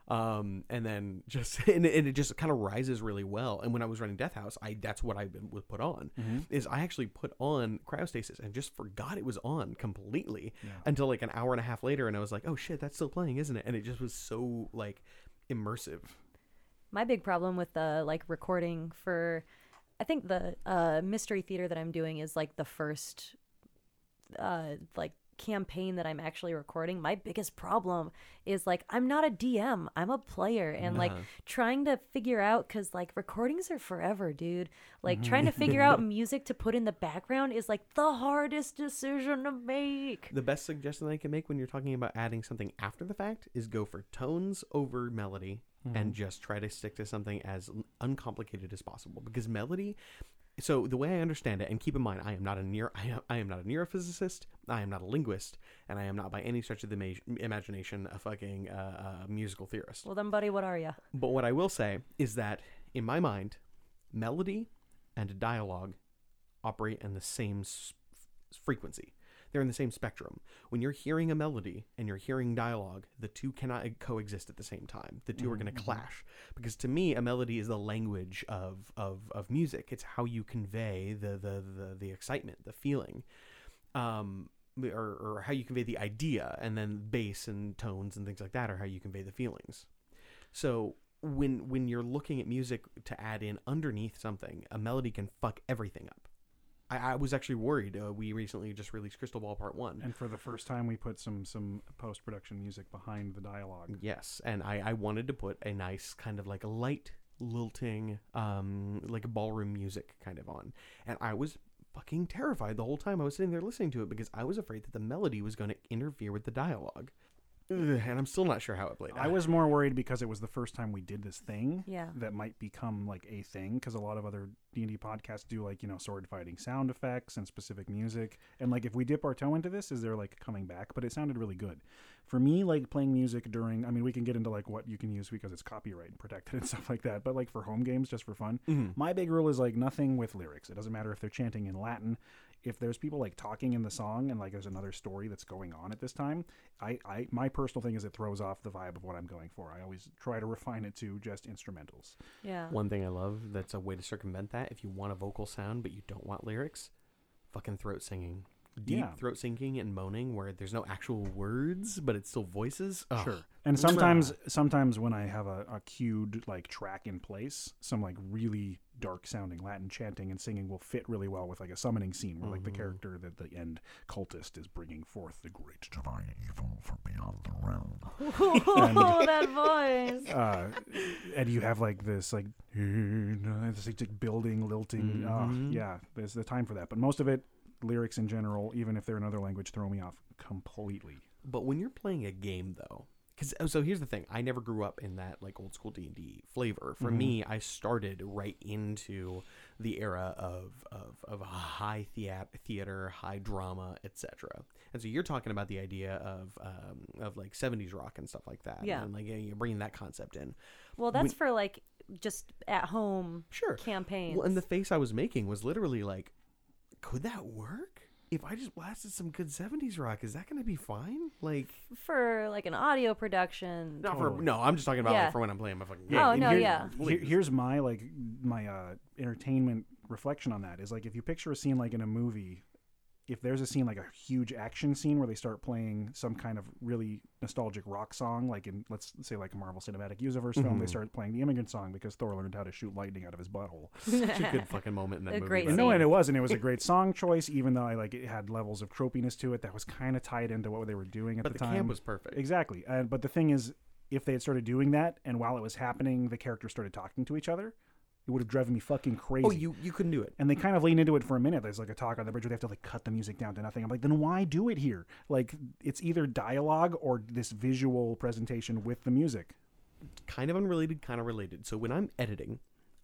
Um, and then just and it, and it just kind of rises really well. And when I was running Death House, I that's what I would put on is I actually put on cryostasis and just forgot it was on completely until like an hour and a half later, and I was like, oh shit, that's still playing, isn't it? And it just was so like immersive. my big problem with the like recording for i think the uh mystery theater that i'm doing is like the first uh like campaign that i'm actually recording. My biggest problem is like i'm not a dm i'm a player. And like Uh-huh. trying to figure out because like recordings are forever dude. Like trying to figure out music to put in the background is like the hardest decision to make. The best suggestion I can make when you're talking about adding something after the fact is go for tones over melody and just try to stick to something as uncomplicated as possible. Because melody so the way I understand it and keep in mind I am not a near I am, I am not a neurophysicist I am not a linguist and I am not by any stretch of the ma- imagination a fucking uh, uh, musical theorist. Well then buddy what are you but what I will say is that in my mind melody and dialogue operate in the same s- frequency. They're in the same spectrum. When you're hearing a melody and you're hearing dialogue, the two cannot coexist at the same time. The 2 are going to clash because to me, a melody is the language of, of, of music. It's how you convey the the, the, the excitement, the feeling, um, or, or how you convey the idea, and then bass and tones and things like that are how you convey the feelings. So when when you're looking at music to add in underneath something, a melody can fuck everything up. I, I was actually worried. Uh, we recently just released Crystal Ball Part One. And for the first time, we put some some post production music behind the dialogue. Yes, and I, I wanted to put a nice kind of like a light lilting, um, like ballroom music kind of on, and I was fucking terrified the whole time I was sitting there listening to it because I was afraid that the melody was going to interfere with the dialogue. Ugh, and I'm still not sure how it played. I was more worried because it was the first time we did this thing. Yeah. That might become like a thing because a lot of other D and D podcasts do like you know sword fighting sound effects and specific music. And like if we dip our toe into this, is there like coming back? But it sounded really good. For me, like playing music during, I mean, we can get into like what you can use because it's copyright protected and stuff like that. But like for home games, just for fun, mm-hmm. my big rule is like nothing with lyrics. It doesn't matter if they're chanting in Latin. If there's people like talking in the song and like there's another story that's going on at this time, I, I my personal thing is it throws off the vibe of what I'm going for. I always try to refine it to just instrumentals. yeah One thing I love that's a way to circumvent that if you want a vocal sound but you don't want lyrics, fucking throat singing. Deep Yeah. throat sinking and moaning where there's no actual words, but it's still voices. Ugh. Sure. And sometimes, sometimes when I have a, a cued like track in place, some like really dark sounding Latin chanting and singing will fit really well with like a summoning scene where like the character that the end cultist is bringing forth the great divine evil from beyond the realm. oh, that voice. Uh, and you have like this like this like building lilting. Uh, Mhm. yeah, there's the time for that. But most of it, lyrics in general, even if they're in another language, throw me off completely. But when you're playing a game, though, because so here's the thing: I never grew up in that like old school D and D flavor. For Mhm. me, I started right into the era of of, of high theat- theater, high drama, etc. And so you're talking about the idea of um, of like '70s rock and stuff like that. Yeah. and like you're bringing that concept in. Well, that's for like just at home Sure. campaigns. Well, and the face I was making was literally like, could that work? If I just blasted some good '70s rock, is that going to be fine? Like, for like an audio production. not for Totally. no. I'm just talking about Yeah. like for when I'm playing my fucking. Yeah. Oh, and no, here- yeah. here- here's my like my uh, entertainment reflection on that is like if you picture a scene like in a movie, if there's a scene like a huge action scene where they start playing some kind of really nostalgic rock song, like in let's say like a Marvel Cinematic Universe film, they Mhm. start playing the Immigrant Song because Thor learned how to shoot lightning out of his butthole. Such a good fucking moment in that A movie. great by And no, and it was, and it was a great song choice, even though I like it had levels of tropiness to it that was kind of tied into what they were doing at But the, the time. camp was perfect. Exactly. And but the thing is, if they had started doing that, and while it was happening, the characters started talking to each other, it would have driven me fucking oh, crazy. Oh, you you couldn't do it. and they kind of lean into it for a minute. There's like a talk on the bridge where they have to like cut the music down to nothing. I'm like, then why do it here? Like, it's either dialogue or this visual presentation with the music. Kind of unrelated, kind of related. So when I'm editing,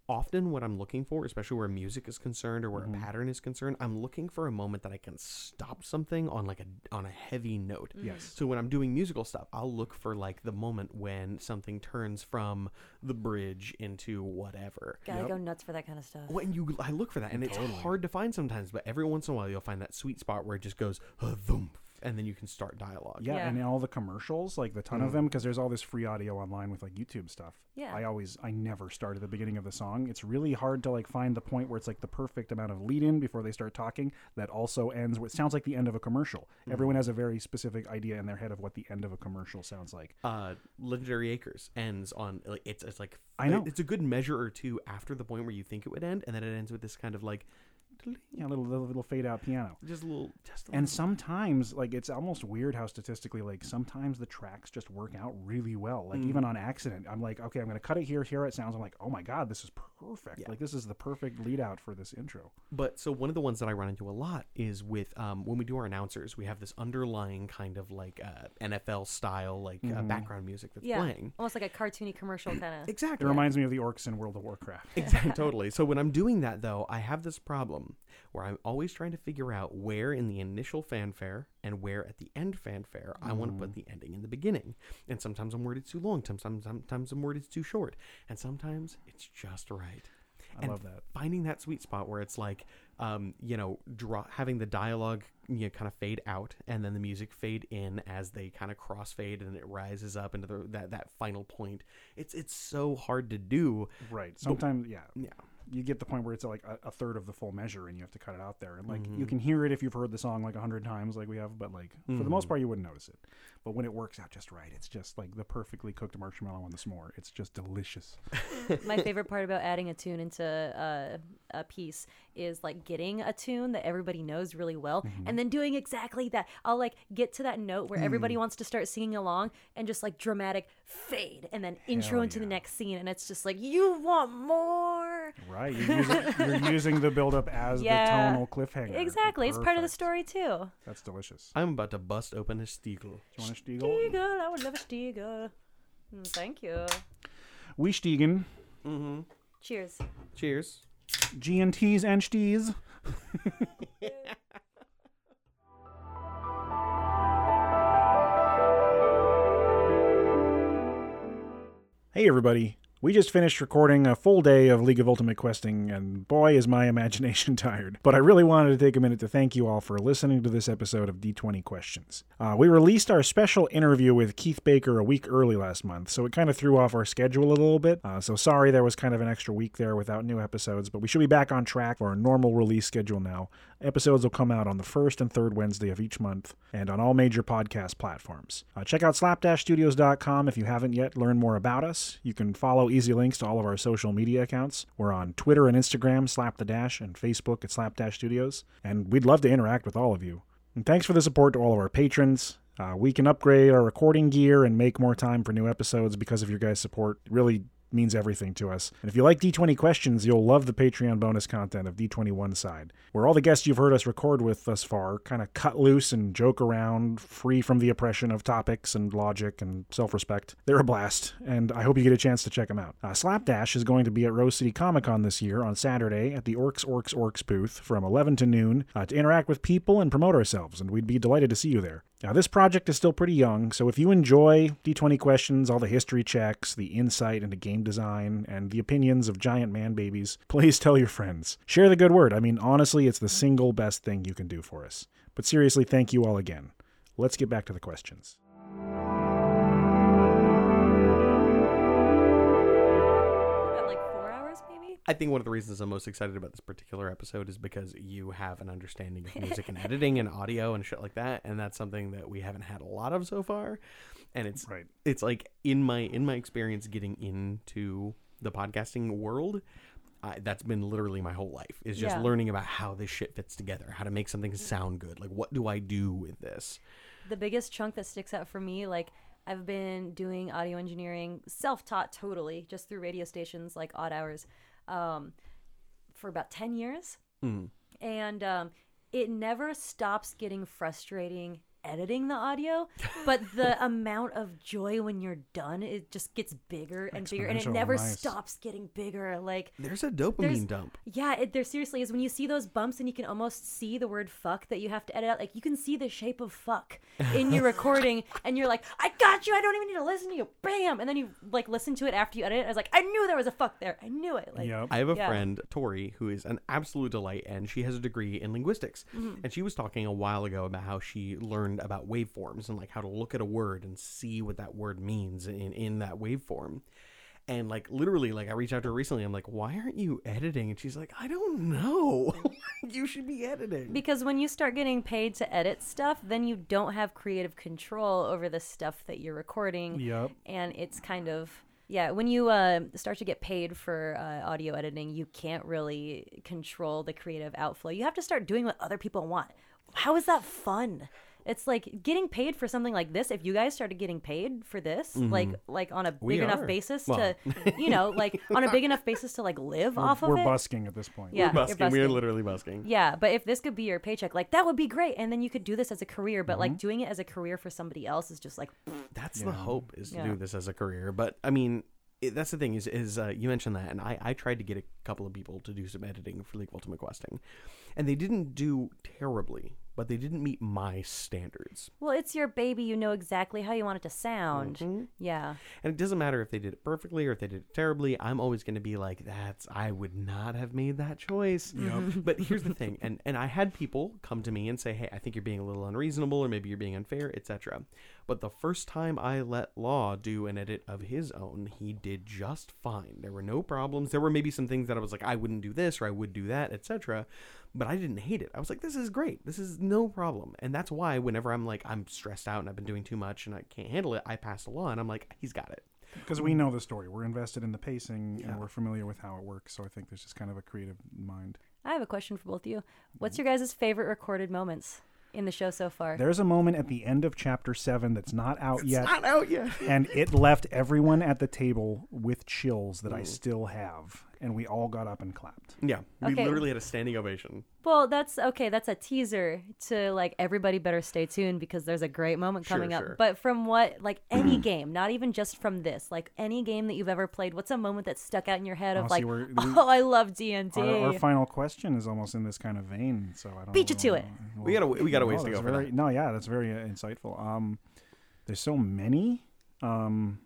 often what I'm looking for, especially where music is concerned or where Mhm. a pattern is concerned, I'm looking for a moment that I can stop something on like a on a heavy note. Yes. So when I'm doing musical stuff, I'll look for like the moment when something turns from the bridge into whatever. Gotta Yep. go nuts for that kind of stuff. When you, I look for that, and it's hard to find sometimes. But every once in a while, you'll find that sweet spot where it just goes, "Uh, thump, and then you can start dialogue. Yeah, Yeah. and in all the commercials, like the ton Mhm. of them, because there's all this free audio online with like YouTube stuff. Yeah. I always, I never start at the beginning of the song. It's really hard to like find the point where it's like the perfect amount of lead in before they start talking that also ends where it sounds like the end of a commercial. Mm-hmm. Everyone has a very specific idea in their head of what the end of a commercial sounds like. uh, Legendary Acres ends on like it's it's like I know. it's a good measure or two after the point where you think it would end, and then it ends with this kind of like Yeah, a little, little, little fade out piano. just a little just a And little- sometimes, like, it's almost weird how statistically, like, sometimes the tracks just work out really well. Like, Mm. even on accident, I'm like, okay, I'm going to cut it here, hear how it sounds. I'm like, oh my God, this is perfect. Yeah. Like, this is the perfect lead out for this intro. But so one of the ones that I run into a lot is with um, when we do our announcers, we have this underlying kind of like uh, NFL style like uh, Mhm. background music that's yeah. playing. Almost like a cartoony commercial kind of. exactly. It Exactly. reminds me of the orcs in World of Warcraft. Exactly, totally. So when I'm doing that, though, I have this problem where I'm always trying to figure out where in the initial fanfare and where at the end fanfare I want to put the ending in the beginning. And sometimes I'm worried it's too long. Sometimes, sometimes I'm worried it's too short. And sometimes it's just right. I And love that. Finding that sweet spot where it's like, um, you know, draw having the dialogue, you know, kind of fade out, and then the music fade in as they kind of crossfade, and it rises up into the, that that final point. It's it's so hard to do. Right. Sometimes, yeah. Yeah. You get the point where it's like a, a third of the full measure and you have to cut it out there. And, like, you Mhm. can hear it if you've heard the song like a hundred times, like we have, but, like, for the most Mhm. part, you wouldn't notice it. But when it works out just right, it's just like the perfectly cooked marshmallow on the s'more. It's just delicious. My favorite part about adding a tune into uh, a piece is like getting a tune that everybody knows really well Mm-hmm. and then doing exactly that. I'll like get to that note where everybody Mm. wants to start singing along and just like dramatic fade and then intro Hell into the next scene. And it's just like, you want more. Right. You're using, you're using the build-up as Yeah. the tonal cliffhanger. Exactly. It's part of the Perfect. story too. That's delicious. I'm about to bust open a Stiegl. Do you want a Stiegl? Stiegl, I would love a Stiegl. Mm, Thank you. We Stiegen, Mm-hmm. Cheers. Cheers. G&Ts and Sties. Hey everybody, We just finished recording a full day of League of Ultimate Questing, and boy, is my imagination tired. But I really wanted to take a minute to thank you all for listening to this episode of D20 Questions. Uh, we released our special interview with Keith Baker a week early last month, so it kind of threw off our schedule a little bit. Uh, so sorry there was kind of an extra week there without new episodes, but we should be back on track for our normal release schedule now. Episodes will come out on the first and third Wednesday of each month and on all major podcast platforms. Uh, check out slapdashstudios.com if you haven't yet learned more about us. You can follow easy links to all of our social media accounts. We're on Twitter and Instagram, Slap the Dash, and Facebook at Slapdash Studios. And we'd love to interact with all of you. And thanks for the support to all of our patrons. Uh, we can upgrade our recording gear and make more time for new episodes because of your guys' support. It really means everything to us. And if you like D20 questions, you'll love the Patreon bonus content of D21 side, where all the guests you've heard us record with thus far kind of cut loose and joke around, free from the oppression of topics and logic and self respect. They're a blast, and I hope you get a chance to check them out. Uh, Slapdash is going to be at Rose City Comic Con this year on Saturday at the Orcs Orcs Orcs booth from 11 to noon uh, to interact with people and promote ourselves, and we'd be delighted to see you there. Now, this project is still pretty young, so if you enjoy D20 questions, all the history checks, the insight into game design, and the opinions of giant man babies, please tell your friends. Share the good word. I mean, honestly, it's the single best thing you can do for us. But seriously, thank you all again. Let's get back to the questions. I think one of the reasons I'm most excited about this particular episode is because you have an understanding of music and editing and audio and shit like that, and that's something that we haven't had a lot of so far. And it's Right. it's like in my in my experience getting into the podcasting world, I, that's been literally my whole life is just Yeah. learning about how this shit fits together, how to make something mm. sound good. Like, what do I do with this? the biggest chunk that sticks out for me like i've been doing audio engineering self-taught totally just through radio stations like odd hours um, for about 10 years Mm. and um, it never stops getting frustrating editing the audio but the amount of joy when you're done it just gets bigger and bigger and it never nice. stops getting bigger like There's a dopamine There's- dump. yeah, it, there seriously is. When you see those bumps and you can almost see the word fuck that you have to edit out, like you can see the shape of fuck in your recording, and you're like, I got you. I don't even need to listen to you. Bam! And then you like listen to it after you edit it. I was like, I knew there was a fuck there. I knew it. Like, Yep. I have a Yeah. friend, Tori, who is an absolute delight, and she has a degree in linguistics. Mm-hmm. And she was talking a while ago about how she learned about waveforms and like how to look at a word and see what that word means in in that waveform. And like literally, like I reached out to her recently. I'm like, "Why aren't you editing?" And she's like, "I don't know. you should be editing." Because when you start getting paid to edit stuff, then you don't have creative control over the stuff that you're recording. Yep. and it's kind of yeah when you uh, start to get paid for uh, audio editing you can't really control the creative outflow you have to start doing what other people want how is that fun it's like getting paid for something like this if you guys started getting paid for this like like on a big Mm-hmm. We enough are. basis Well. to you know like on a big enough basis to like live off of We're it busking at this point. yeah We're you're busking. We are literally busking. Yeah, but if this could be your paycheck, like that would be great, and then you could do this as a career. But Mm-hmm. like doing it as a career for somebody else is just like, That's the hope is to Yeah. do this as a career. But I mean, it, that's the thing is is uh, you mentioned that, and I I tried to get a couple of people to do some editing for League of Ultimate Questing, and they didn't do terribly, but they didn't meet my standards. well, it's your baby. You know exactly how you want it to sound. Mm-hmm. Yeah. And it doesn't matter if they did it perfectly or if they did it terribly. I'm always going to be like, "That's I would not have made that choice." Yep. but here's the thing, and and I had people come to me and say, "Hey, I think you're being a little unreasonable, or maybe you're being unfair, etc." But the first time I let Law do an edit of his own, he did just fine. There were no problems. There were maybe some things that I was like, "I wouldn't do this" or "I would do that," etc. But I didn't hate it. I was like, "This is great. This is no problem." And that's why whenever I'm like, I'm stressed out and I've been doing too much and I can't handle it, I pass the law and I'm like, "He's got it." Because we know the story. We're invested in the pacing and we're familiar with how it works. So I think there's just kind of a creative mind. I have a question for both of you. What's your guys' favorite recorded moments in the show so far? There's a moment at the end of chapter seven that's not out yet. Not out yet. and it left everyone at the table with chills that I still have. And we all got up and clapped. Yeah, we Okay. literally had a standing ovation. Well, that's okay. That's a teaser to like everybody better stay tuned because there's a great moment coming sure. up. But from what like any game, not even just from this, like any game that you've ever played, what's a moment that stuck out in your head of Oh, like, we're- we- oh, I love D and D. our final question is almost in this kind of vein. So I don't Beat you to it. We gotta- we gotta no, ways to go for very, that. No, yeah, that's very uh, insightful. Um, there's so many. Um,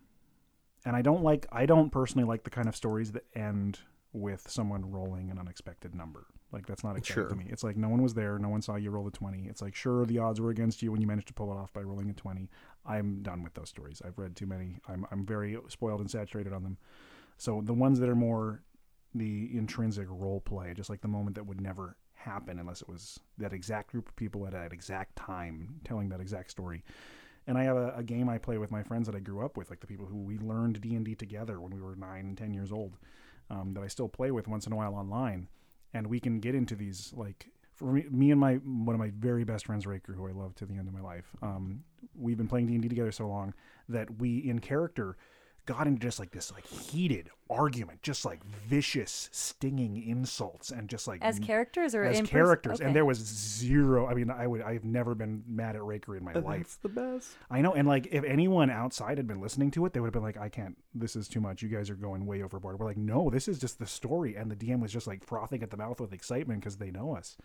and I don't like I don't personally like the kind of stories that end with someone rolling an unexpected number. Like that's not exciting Sure. to me. It's like no one was there, no one saw you roll a twenty. It's like sure the odds were against you when you managed to pull it off by rolling a twenty. I'm done with those stories. I've read too many. I'm I'm very spoiled and saturated on them. So the ones that are more the intrinsic role play, just like the moment that would never happen unless it was that exact group of people at that exact time telling that exact story. And I have a, a game I play with my friends that I grew up with, like the people who we learned D and D together when we were nine and ten years old, um, that I still play with once in a while online, and we can get into these like for me, me and my one of my very best friends, Raker, who I love to the end of my life. Um, we've been playing D and D together so long that we in character got into just like this like heated argument, just like vicious, stinging insults, and just like As characters or as in characters, okay. and there was zero. I mean, I would I've never been mad at Raker in my life. That's the best. I know, and like if anyone outside had been listening to it, they would have been like, "I can't. This is too much. You guys are going way overboard." We're like, "No, this is just the story," and the DM was just like frothing at the mouth with excitement because they know us.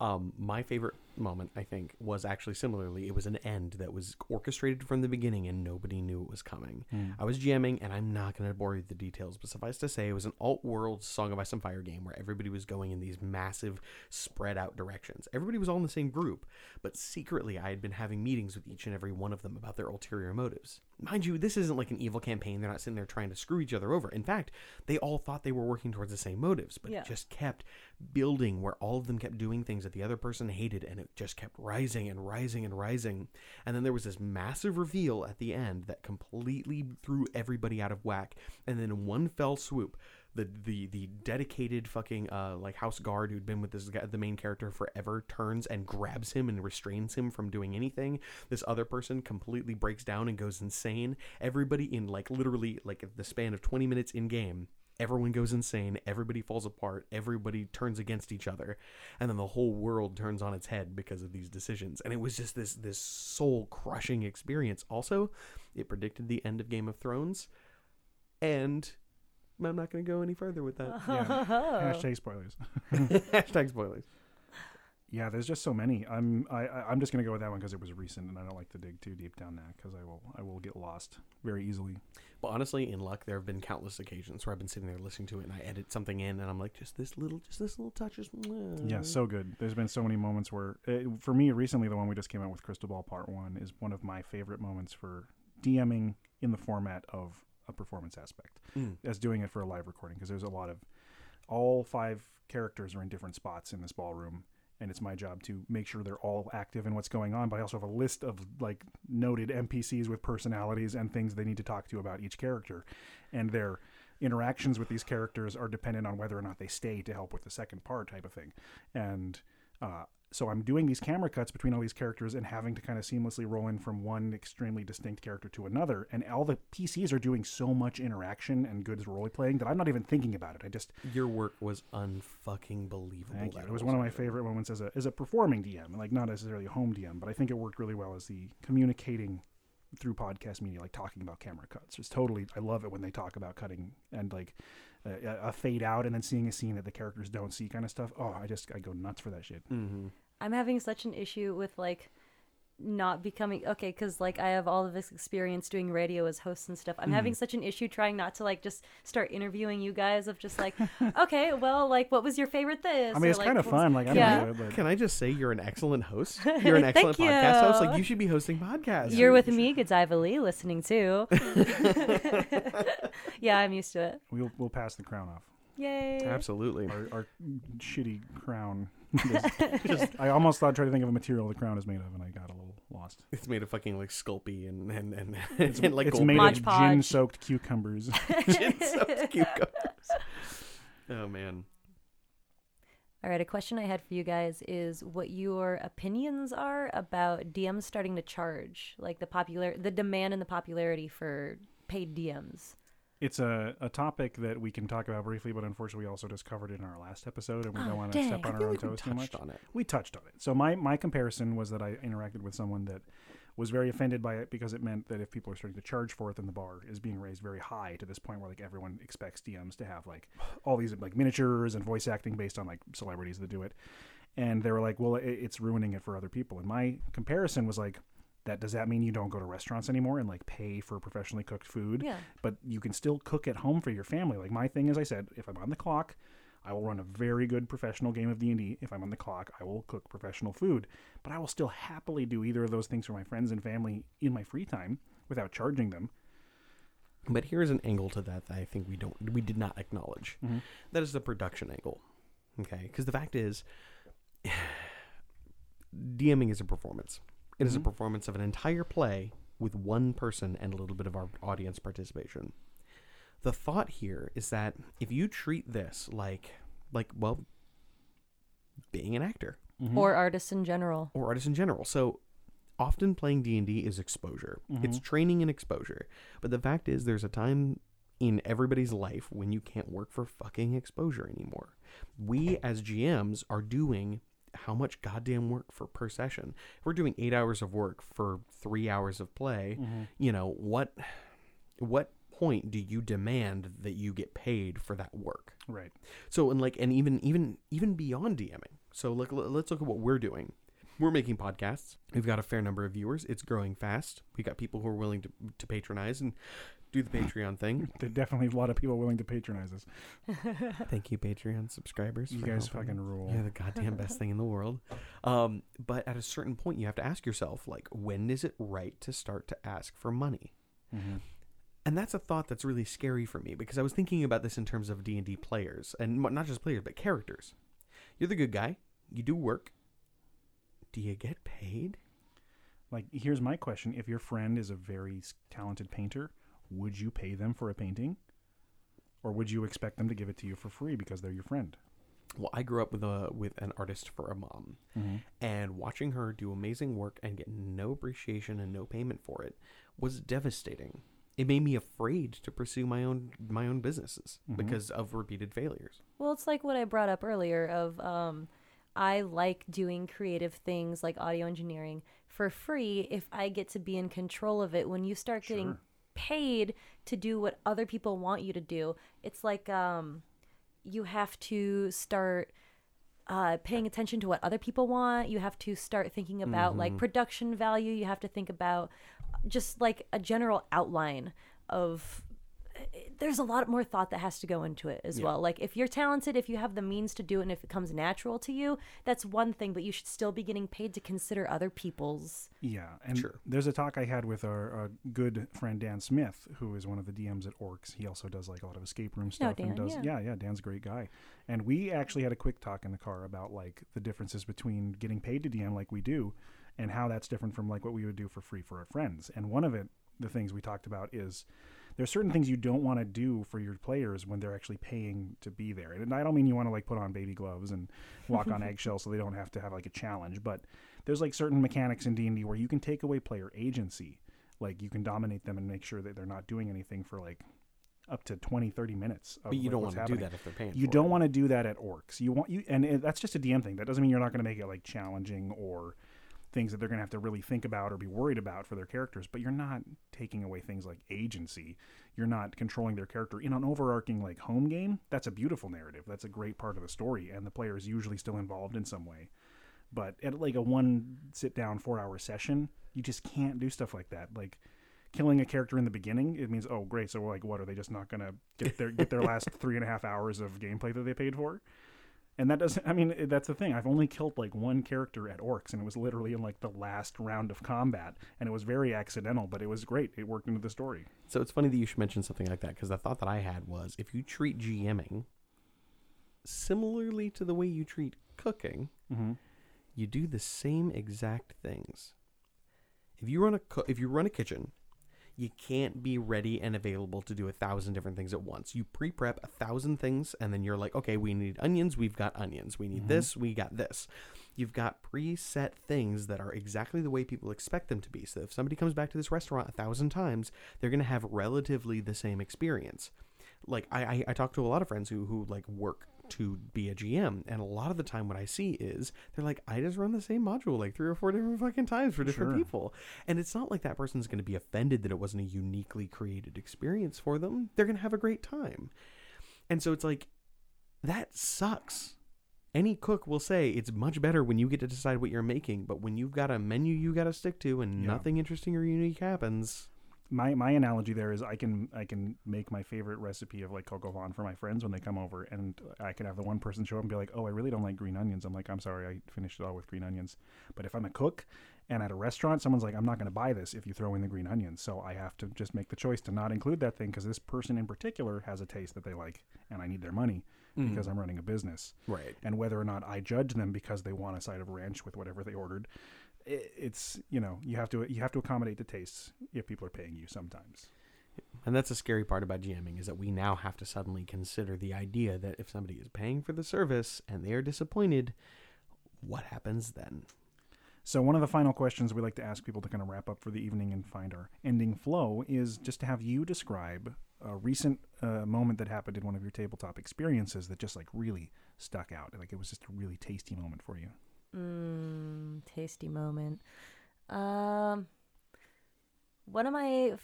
Um, my favorite moment, I think, was actually similarly. It was an end that was orchestrated from the beginning, and nobody knew it was coming. Hmm. I was jamming, and I'm not going to bore you with the details, but suffice to say, it was an alt-world Song of Ice and Fire game where everybody was going in these massive, spread-out directions. Everybody was all in the same group, but secretly, I had been having meetings with each and every one of them about their ulterior motives. Mind you, this isn't like an evil campaign. They're not sitting there trying to screw each other over. In fact, they all thought they were working towards the same motives, but Yeah. it just kept building where all of them kept doing things that the other person hated and it just kept rising and rising and rising. And then there was this massive reveal at the end that completely threw everybody out of whack. And then in one fell swoop the the the dedicated fucking uh like house guard who'd been with this guy the main character forever turns and grabs him and restrains him from doing anything. This other person completely breaks down and goes insane. Everybody in like literally like the span of 20 minutes in game everyone goes insane everybody falls apart everybody turns against each other and then the whole world turns on its head because of these decisions and it was just this this soul crushing experience also it predicted the end of game of thrones and i'm not going to go any further with that Yeah. Oh. Hashtag spoilers. hashtag spoilers Yeah, there's just so many. I'm I, I'm just gonna go with that one because it was recent, and I don't like to dig too deep down that because I will I will get lost very easily. but honestly in luck there have been countless occasions where i've been sitting there listening to it and i edit something in and i'm like just this little just this little touch is Yeah, so good. There's been so many moments where, uh, for me, recently the one we just came out with, Crystal Ball Part One, is one of my favorite moments for DMing in the format of a performance aspect, Mm. as doing it for a live recording because there's a lot of all five characters are in different spots in this ballroom. And it's my job to make sure they're all active in what's going on. But I also have a list of like noted NPCs with personalities and things they need to talk to about each character, and their interactions with these characters are dependent on whether or not they stay to help with the second part type of thing. And uh, so I'm doing these camera cuts between all these characters and having to kind of seamlessly roll in from one extremely distinct character to another. And all the PCs are doing so much interaction and good role playing that I'm not even thinking about it. I just your work was unfucking believable thank you. It was one of my favorite moments as a as a performing DM, like not necessarily a home DM, but I think it worked really well as the communicating through podcast media, like talking about camera cuts. It's totally. I love it when they talk about cutting and like a, a fade out and then seeing a scene that the characters don't see, kind of stuff. Oh, I just I go nuts for that shit. Mm-hmm. I'm having such an issue with like not becoming okay because like I have all of this experience doing radio as hosts and stuff. I'm having mm-hmm. such an issue trying not to like just start interviewing you guys of just like, okay, well, like what was your favorite this? I mean, Or, it's like, kind of fun. Like I Yeah. don't know, but Can I just say you're an excellent host? You're an excellent Thank podcast host. Like you should be hosting podcasts. You're with me, Godiva Lee, listening too. yeah, I'm used to it. we'll we'll pass the crown off. Yay! Absolutely. Our, our shitty crown. Just- just- I almost thought trying to think of a material the crown is made of, and I got a little lost. It's made of fucking like Sculpey and and and, and like it's gold made Mod of Podge. gin-soaked cucumbers. gin-soaked cucumbers. Oh man. All right, a question I had for you guys is what your opinions are about DMs starting to charge, like the popular, the demand and the popularity for paid DMs. It's a, a topic that we can talk about briefly, but unfortunately, we also just covered it in our last episode, and we Oh, don't ah, want to step on I our own like toes too much. touched on it. We touched on it. So my my comparison was that I interacted with someone that was very offended by it because it meant that if people are starting to charge for it, then the bar is being raised very high to this point where like everyone expects DMs to have like all these like miniatures and voice acting based on like celebrities that do it, and they were like, well, it, it's ruining it for other people. And my comparison was like, That does that mean you don't go to restaurants anymore and like pay for professionally cooked food? Yeah. But you can still cook at home for your family. Like my thing, as I said, if I'm on the clock, I will run a very good professional game of D and D. If I'm on the clock, I will cook professional food. But I will still happily do either of those things for my friends and family in my free time without charging them. But here's an angle to that that I think we don't we did not acknowledge. Mm-hmm. That is the production angle. Okay? Because the fact is DMing is a performance. It is a mm-hmm. performance of an entire play with one person and a little bit of our audience participation. The thought here is that if you treat this like like well being an actor mm-hmm. Or artists in general. or artists in general. So often playing D&D is exposure. It's mm-hmm. training and exposure. But the fact is there's a time in everybody's life when you can't work for fucking exposure anymore. We as GMs are doing how much goddamn work for per session. If we're doing 8 hours of work for 3 hours of play, mm-hmm. you know, what what point do you demand that you get paid for that work? Right. So and like and even even even beyond DMing. So like let's look at what we're doing. We're making podcasts. We've got a fair number of viewers. It's growing fast. We got people who are willing to, to patronize and do the Patreon thing. There's definitely a lot of people willing to patronize us. Thank you, Patreon subscribers. You guys helping. fucking rule. You're the goddamn best thing in the world. Um, but at a certain point, you have to ask yourself, like, when is it right to start to ask for money? Mm-hmm. And that's a thought that's really scary for me because I was thinking about this in terms of D and D players, and not just players, but characters. You're the good guy. You do work. Do you get paid? Like, here's my question: If your friend is a very talented painter, would you pay them for a painting, or would you expect them to give it to you for free because they're your friend? Well, I grew up with a with an artist for a mom, and watching her do amazing work and get no appreciation and no payment for it was devastating. It made me afraid to pursue my own my own businesses because of repeated failures. Well, it's like what I brought up earlier of um, I like doing creative things like audio engineering for free if I get to be in control of it. When you start getting Sure. Paid to do what other people want you to do, it's like um, you have to start uh, paying attention to what other people want. You have to start thinking about like production value. You have to think about just like a general outline of there's a lot more thought that has to go into it as well. Like if you're talented, if you have the means to do it and if it comes natural to you, that's one thing, but you should still be getting paid to consider other people's Yeah, and Sure. there's a talk I had with our, our good friend Dan Smith, who is one of the DMs at Orcs. He also does like a lot of escape room oh, stuff No, Dan, and does yeah. yeah, yeah, Dan's a great guy. And we actually had a quick talk in the car about like the differences between getting paid to DM like we do and how that's different from like what we would do for free for our friends. And one of it, the things we talked about is there's certain things you don't want to do for your players when they're actually paying to be there. And I don't mean you want to like put on baby gloves and walk on eggshells so they don't have to have like a challenge, but there's like certain mechanics in D&D where you can take away player agency. Like you can dominate them and make sure that they're not doing anything for like up to 20 30 minutes of But you like, don't want to do that if they're paying. You don't it. want to do that at orcs. You want you, and it, that's just a DM thing. That doesn't mean you're not going to make it like challenging or things that they're going to have to really think about or be worried about for their characters. But you're not taking away things like agency. You're not controlling their character in an overarching like home game. That's a beautiful narrative. That's a great part of the story, and the player is usually still involved in some way. But at like a one sit down four hour session, you just can't do stuff like that. Like killing a character in the beginning, it means oh great, so like what are they just not gonna get their get their last three and a half hours of gameplay that they paid for? And that doesn't. I mean, that's the thing. I've only killed like one character at orcs, and it was literally in like the last round of combat, and it was very accidental, but it was great. It worked into the story. So it's funny that you should mention something like that because the thought that I had was if you treat GMing similarly to the way you treat cooking, Mm-hmm. you do the same exact things. If you run a co- if you run a kitchen, you can't be ready and available to do a thousand different things at once. You pre-prep a thousand things, and then you're like, okay, we need onions, we've got onions. We need mm-hmm. this, we got this. You've got preset things that are exactly the way people expect them to be. So if somebody comes back to this restaurant a thousand times, they're gonna have relatively the same experience. Like I, I, I talk to a lot of friends who who like work to be a GM, and a lot of the time what I see is they're like, I just run the same module like three or four different fucking times for different Sure. people, and it's not like that person's going to be offended that it wasn't a uniquely created experience for them. They're going to have a great time, and so it's like that sucks any cook will say it's much better when you get to decide what you're making, but when you've got a menu you got to stick to and Yeah. nothing interesting or unique happens. My my analogy there is I can I can make my favorite recipe of like coq au vin for my friends when they come over, and I can have the one person show up and be like, "Oh, I really don't like green onions." I'm like, "I'm sorry, I finished it all with green onions." But if I'm a cook and at a restaurant, someone's like, "I'm not going to buy this if you throw in the green onions," so I have to just make the choice to not include that thing because this person in particular has a taste that they like, and I need their money mm. because I'm running a business. Right. And whether or not I judge them because they want a side of ranch with whatever they ordered, i- it's you know you have to you have to accommodate the tastes if people are paying you sometimes. And that's a scary part about GMing is that we now have to suddenly consider the idea that if somebody is paying for the service and they are disappointed, what happens then? So one of the final questions we like to ask people to kind of wrap up for the evening and find our ending flow is just to have you describe a recent uh, moment that happened in one of your tabletop experiences that just like really stuck out. Like it was just a really tasty moment for you. Mm, tasty moment. Um, one of my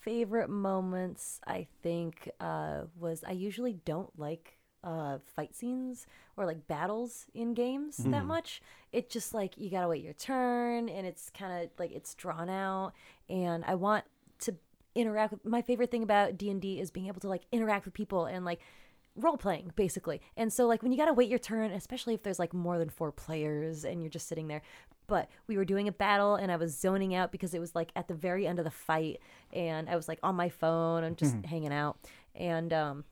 favorite moments, I think, uh, was I usually don't like uh, fight scenes or like battles in games that much. It just like you gotta wait your turn, and it's kind of like it's drawn out, and I want to interact with. My favorite thing about D and D is being able to like interact with people and like role playing basically. And so like when you gotta wait your turn especially if there's like more than four players and you're just sitting there. But we were doing a battle and i was zoning out because it was like at the very end of the fight and i was like on my phone and just hanging out. And um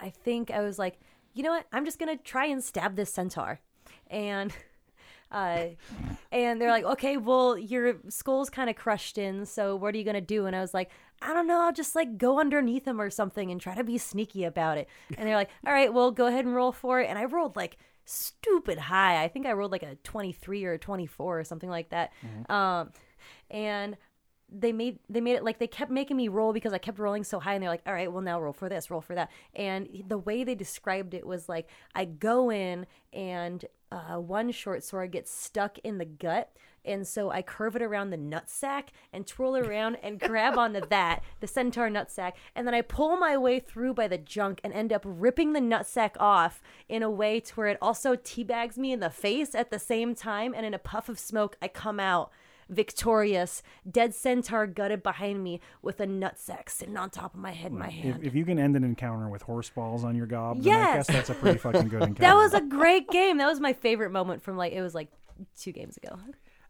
i think i was like you know what? I'm just gonna try and stab this centaur. And uh, and they're like, okay, well, your skull's kind of crushed in, so what are you gonna do? And I was like, I don't know, I'll just like go underneath him or something and try to be sneaky about it. And they're like, all right, well, go ahead and roll for it. And I rolled like stupid high. I think I rolled like a 23 or a 24 or something like that. Um, and they made they made it like they kept making me roll because I kept rolling so high and they're like, all right, well now roll for this, roll for that. And the way they described it was like I go in and uh, one short sword gets stuck in the gut. And so I curve it around the nutsack and twirl around and grab onto that, the centaur nutsack. And then I pull my way through by the junk and end up ripping the nutsack off in a way to where it also teabags me in the face at the same time. And in a puff of smoke, I come out victorious, dead centaur gutted behind me with a nutsack sitting on top of my head in my hand. If, if you can end an encounter with horse balls on your gob, then I Yes! guess that's a pretty fucking good encounter. that was a great game. That was my favorite moment from like it was like two games ago.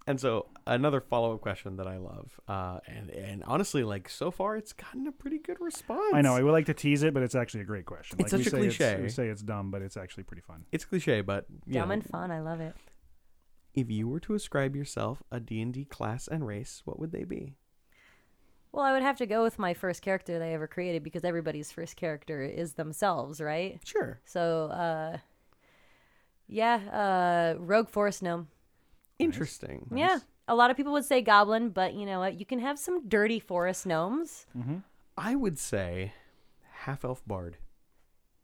And so another follow up question that I love, uh, and and honestly, like so far, it's gotten a pretty good response. I know. I would like to tease it, but it's actually a great question. It's like we such a say cliche. It's, we say it's dumb, but it's actually pretty fun. it's cliche, but you Dumb know, and fun. I love it. If you were to ascribe yourself a D and D class and race, what would they be? Well, I would have to go with my first character that I ever created because everybody's first character is themselves, right? Sure, So, uh, yeah, uh, Rogue Forest Gnome. interesting. Yeah, a lot of people would say Goblin, but you know what? You can have some dirty forest gnomes. I would say half elf bard.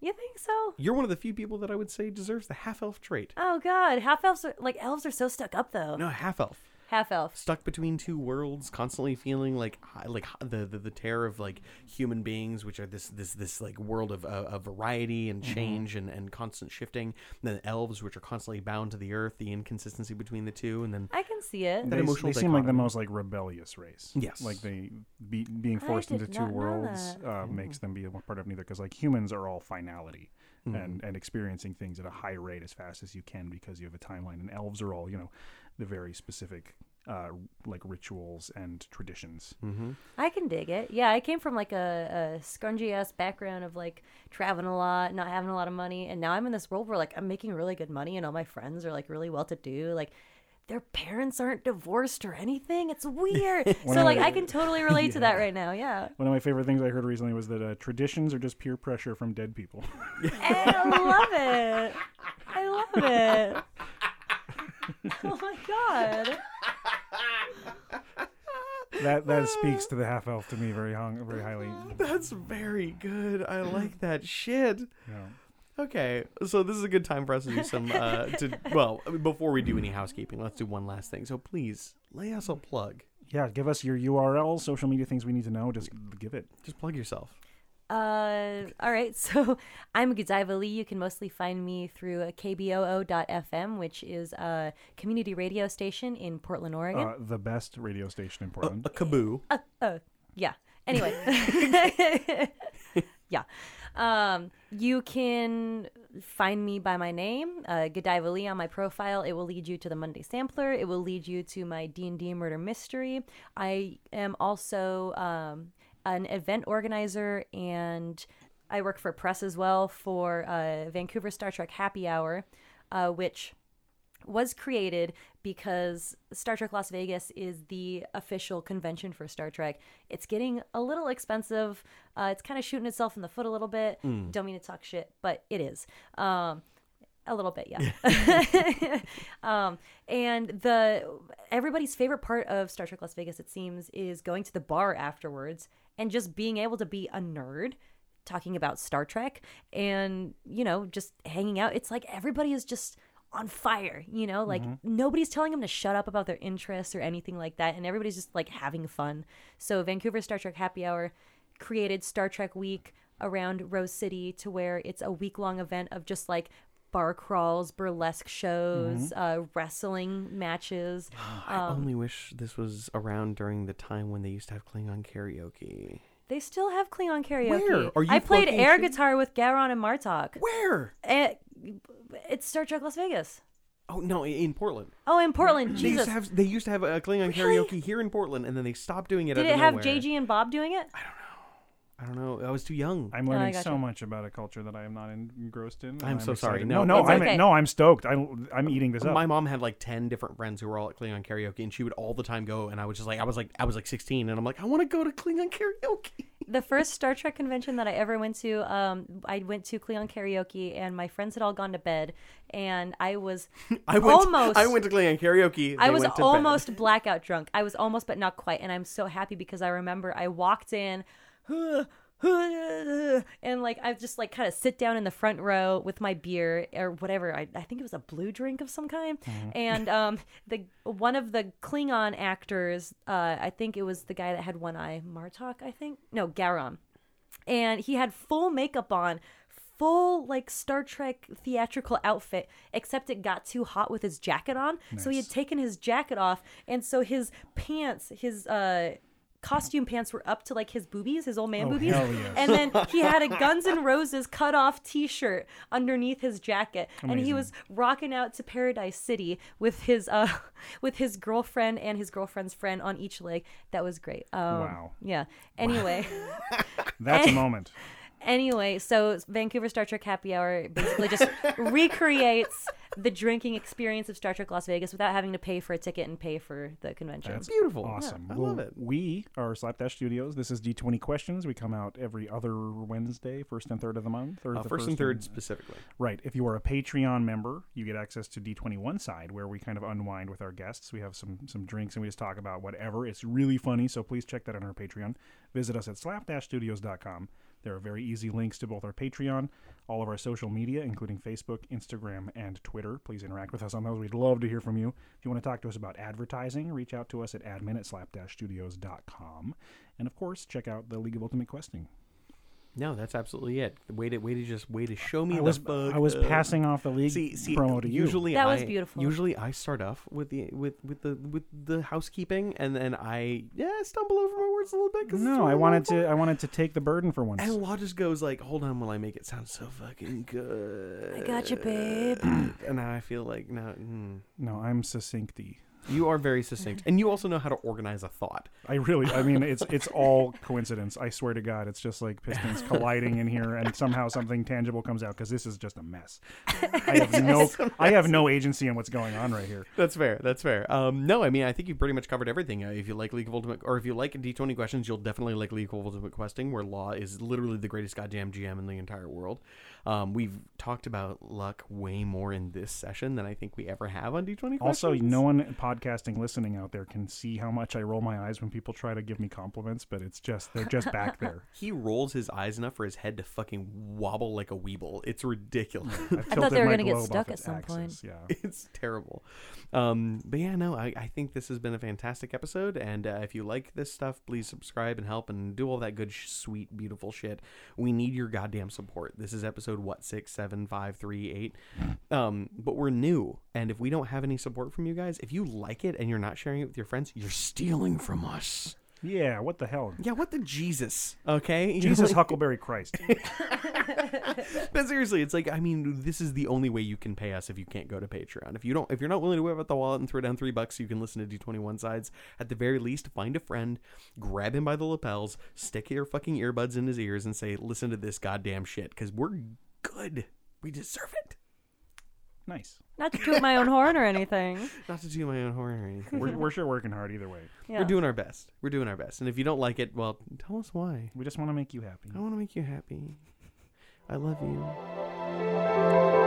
You think so? You're one of the few people that I would say deserves the half elf trait. Oh God, half elves are like elves are so stuck up though. No, half elf. Half elf. stuck between two worlds, constantly feeling like like the, the the terror of like human beings, which are this this this like world of uh, of variety and change and, and constant shifting. And then elves, which are constantly bound to the earth, the inconsistency between the two, and then I can see it. That they, emotional they seem like the most like rebellious race. Yes. like they be, being forced into two not know worlds that. uh, makes them be a part of neither. Because like humans are all finality Mm-hmm. and and experiencing things at a high rate as fast as you can because you have a timeline. And elves are all you know the very specific uh, like rituals and traditions. mm-hmm. I can dig it. Yeah, I came from like a, a scrungy ass background of like traveling a lot, not having a lot of money, and now I'm in this world where like I'm making really good money, and all my friends are like really well to do. Like their parents aren't divorced or anything. It's weird. So like my- I can totally relate to that right now. Yeah, One of my favorite things I heard recently was that uh, traditions are just peer pressure from dead people. I love it. I love it. Oh my god. that that speaks to the half elf to me very hung, very highly. That's very good. I like that shit. Yeah. Okay, so this is a good time for us to do some. Uh, to well, before we do any housekeeping, let's do one last thing. So please lay us a plug. yeah, give us your URL, social media things we need to know. Just give it. Just plug yourself. Uh, all right. So I'm Godiva Lee. You can mostly find me through uh, KBOO.FM, which is a community radio station in Portland, Oregon. Uh, the best radio station in A, Portland. a kaboo. Oh, yeah. Anyway. yeah. Um, you can find me by my name, uh, Godiva Lee on my profile. It will lead you to the Monday Sampler. It will lead you to my D&D Murder Mystery. I am also um, an event organizer and I work for press as well for uh, Vancouver Star Trek Happy Hour, uh, which was created because Star Trek Las Vegas is the official convention for Star Trek. It's getting a little expensive. Uh, it's kind of shooting itself in the foot a little bit. Don't mean to talk shit, but it is. Um, a little bit, yeah. um, and the everybody's favorite part of Star Trek Las Vegas, it seems, is going to the bar afterwards and just being able to be a nerd talking about Star Trek and, you know, just hanging out. It's like everybody is just on fire, you know? Like mm-hmm. nobody's telling them to shut up about their interests or anything like that. And everybody's just like having fun. So, Vancouver Star Trek Happy Hour created Star Trek Week around Rose City to where it's a week long event of just like bar crawls, burlesque shows, uh, wrestling matches. I only wish this was around during the time when they used to have Klingon karaoke. They still have Klingon karaoke. Where? I played air shitting- guitar with Gowron and Martok. Where? Eh, it's Star Trek Las Vegas. Oh no, in Portland. Oh, in Portland. They used Jesus. to have they used to have a Klingon Really? karaoke here in Portland, and then they stopped doing it. Did it have nowhere. JG and Bob doing it? I don't know. I don't know. I was too young. I'm Oh, learning gotcha. so much about a culture that I am not engrossed in. and I'm so sorry. excited. No, no, no, I'm okay. no, I'm stoked. I'm I'm eating this up. My mom had like ten different friends who were all at Klingon karaoke, and she would all the time go. And I was just like, I was like, I was like 16, and I'm like, I want to go to Klingon karaoke. The first Star Trek convention that I ever went to, um, I went to Klingon karaoke, and my friends had all gone to bed, and I was I went. almost. I went to Klingon karaoke. I was went to bed. almost blackout drunk. I was almost, but not quite. And I'm so happy because I remember I walked in, and like I just like kind of sit down in the front row with my beer or whatever. I, I think it was a blue drink of some kind. And um, the one of the Klingon actors, uh, I think it was the guy that had one eye, Martok. I think no, Gowron, and he had full makeup on. Full like Star Trek theatrical outfit, except it got too hot with his jacket on. So he had taken his jacket off, and so his pants, his uh, costume pants were up to like his boobies, his old man Oh, boobies. yes. And then he had a Guns N' Roses cut off T-shirt underneath his jacket, and he was rocking out to Paradise City with his uh with his girlfriend and his girlfriend's friend on each leg. That was great. Um, Wow. Yeah. Anyway. That's a moment. Anyway, so Vancouver Star Trek Happy Hour basically just recreates the drinking experience of Star Trek Las Vegas without having to pay for a ticket and pay for the convention. That's beautiful. Awesome. I Well, love it. We are Slapdash Studios. This is D20 Questions. We come out every other Wednesday, first and third of the month. Or Uh, the first and third specifically. Right. If you are a Patreon member, you get access to D21 side where we kind of unwind with our guests. We have some some drinks and we just talk about whatever. It's really funny, so please check that on our Patreon. Visit us at slap-studios.com. There are very easy links to both our Patreon, all of our social media, including Facebook, Instagram, and Twitter. Please interact with us on those. We'd love to hear from you. If you want to talk to us about advertising, reach out to us at admin at slap-studios.com. And of course, check out the League of Ultimate Questing. No, that's absolutely it. Way to way to just way to show me I the was, fuck I was up. passing off the league See, see, promo to you. usually That was beautiful. Usually I start off with the with with the with the housekeeping, and then I yeah stumble over my words a little bit. 'cause it's No, I wanted to. I wanted to take the burden for once. And Law just goes like, "Hold on, while I make it sound so fucking good." I got you, babe. and now I feel like now mm, No, I'm succincty. You are very succinct, and you also know how to organize a thought. I really. I mean, it's it's all coincidence. I swear to God, it's just like pistons colliding in here, and somehow something tangible comes out because this is just a mess. I have no. I have no agency in what's going on right here. That's fair. That's fair. Um, no, I mean I think you pretty much covered everything. Uh, if you like League of Ultimate, or if you like D twenty questions, you'll definitely like League of Ultimate Questing, where Law is literally the greatest goddamn GM in the entire world. Um, we've talked about luck way more in this session than I think we ever have on D twenty. Also, no one podcasting listening out there can see how much I roll my eyes when people try to give me compliments, but it's just they're just back there. He rolls his eyes enough for his head to fucking wobble like a weeble. It's ridiculous. I've thought they were gonna get stuck at its some point. Yeah. it's terrible. Um, but yeah, no, I, I think this has been a fantastic episode. And uh, if you like this stuff, please subscribe and help and do all that good, sh- sweet, beautiful shit. We need your goddamn support. This is episode what six, seven, five, three, eight. Um, but we're new, and if we don't have any support from you guys, if you like it and you're not sharing it with your friends, you're stealing from us. Yeah, what the hell? Yeah, what the Jesus? Okay, You know, Jesus like- Huckleberry Christ. but seriously, it's like I mean, this is the only way you can pay us if you can't go to Patreon. If you don't, if you're not willing to whip out the wallet and throw down three bucks, you can listen to D21 sides. At the very least, find a friend, grab him by the lapels, stick your fucking earbuds in his ears, and say, "Listen to this goddamn shit," because we're good. We deserve it. nice. Not to toot my own horn or anything. Not to do my own horn or anything. We're, we're sure working hard either way. Yeah. We're doing our best. We're doing our best. And if you don't like it, well, tell us why. We just want to make you happy. I want to make you happy. I love you.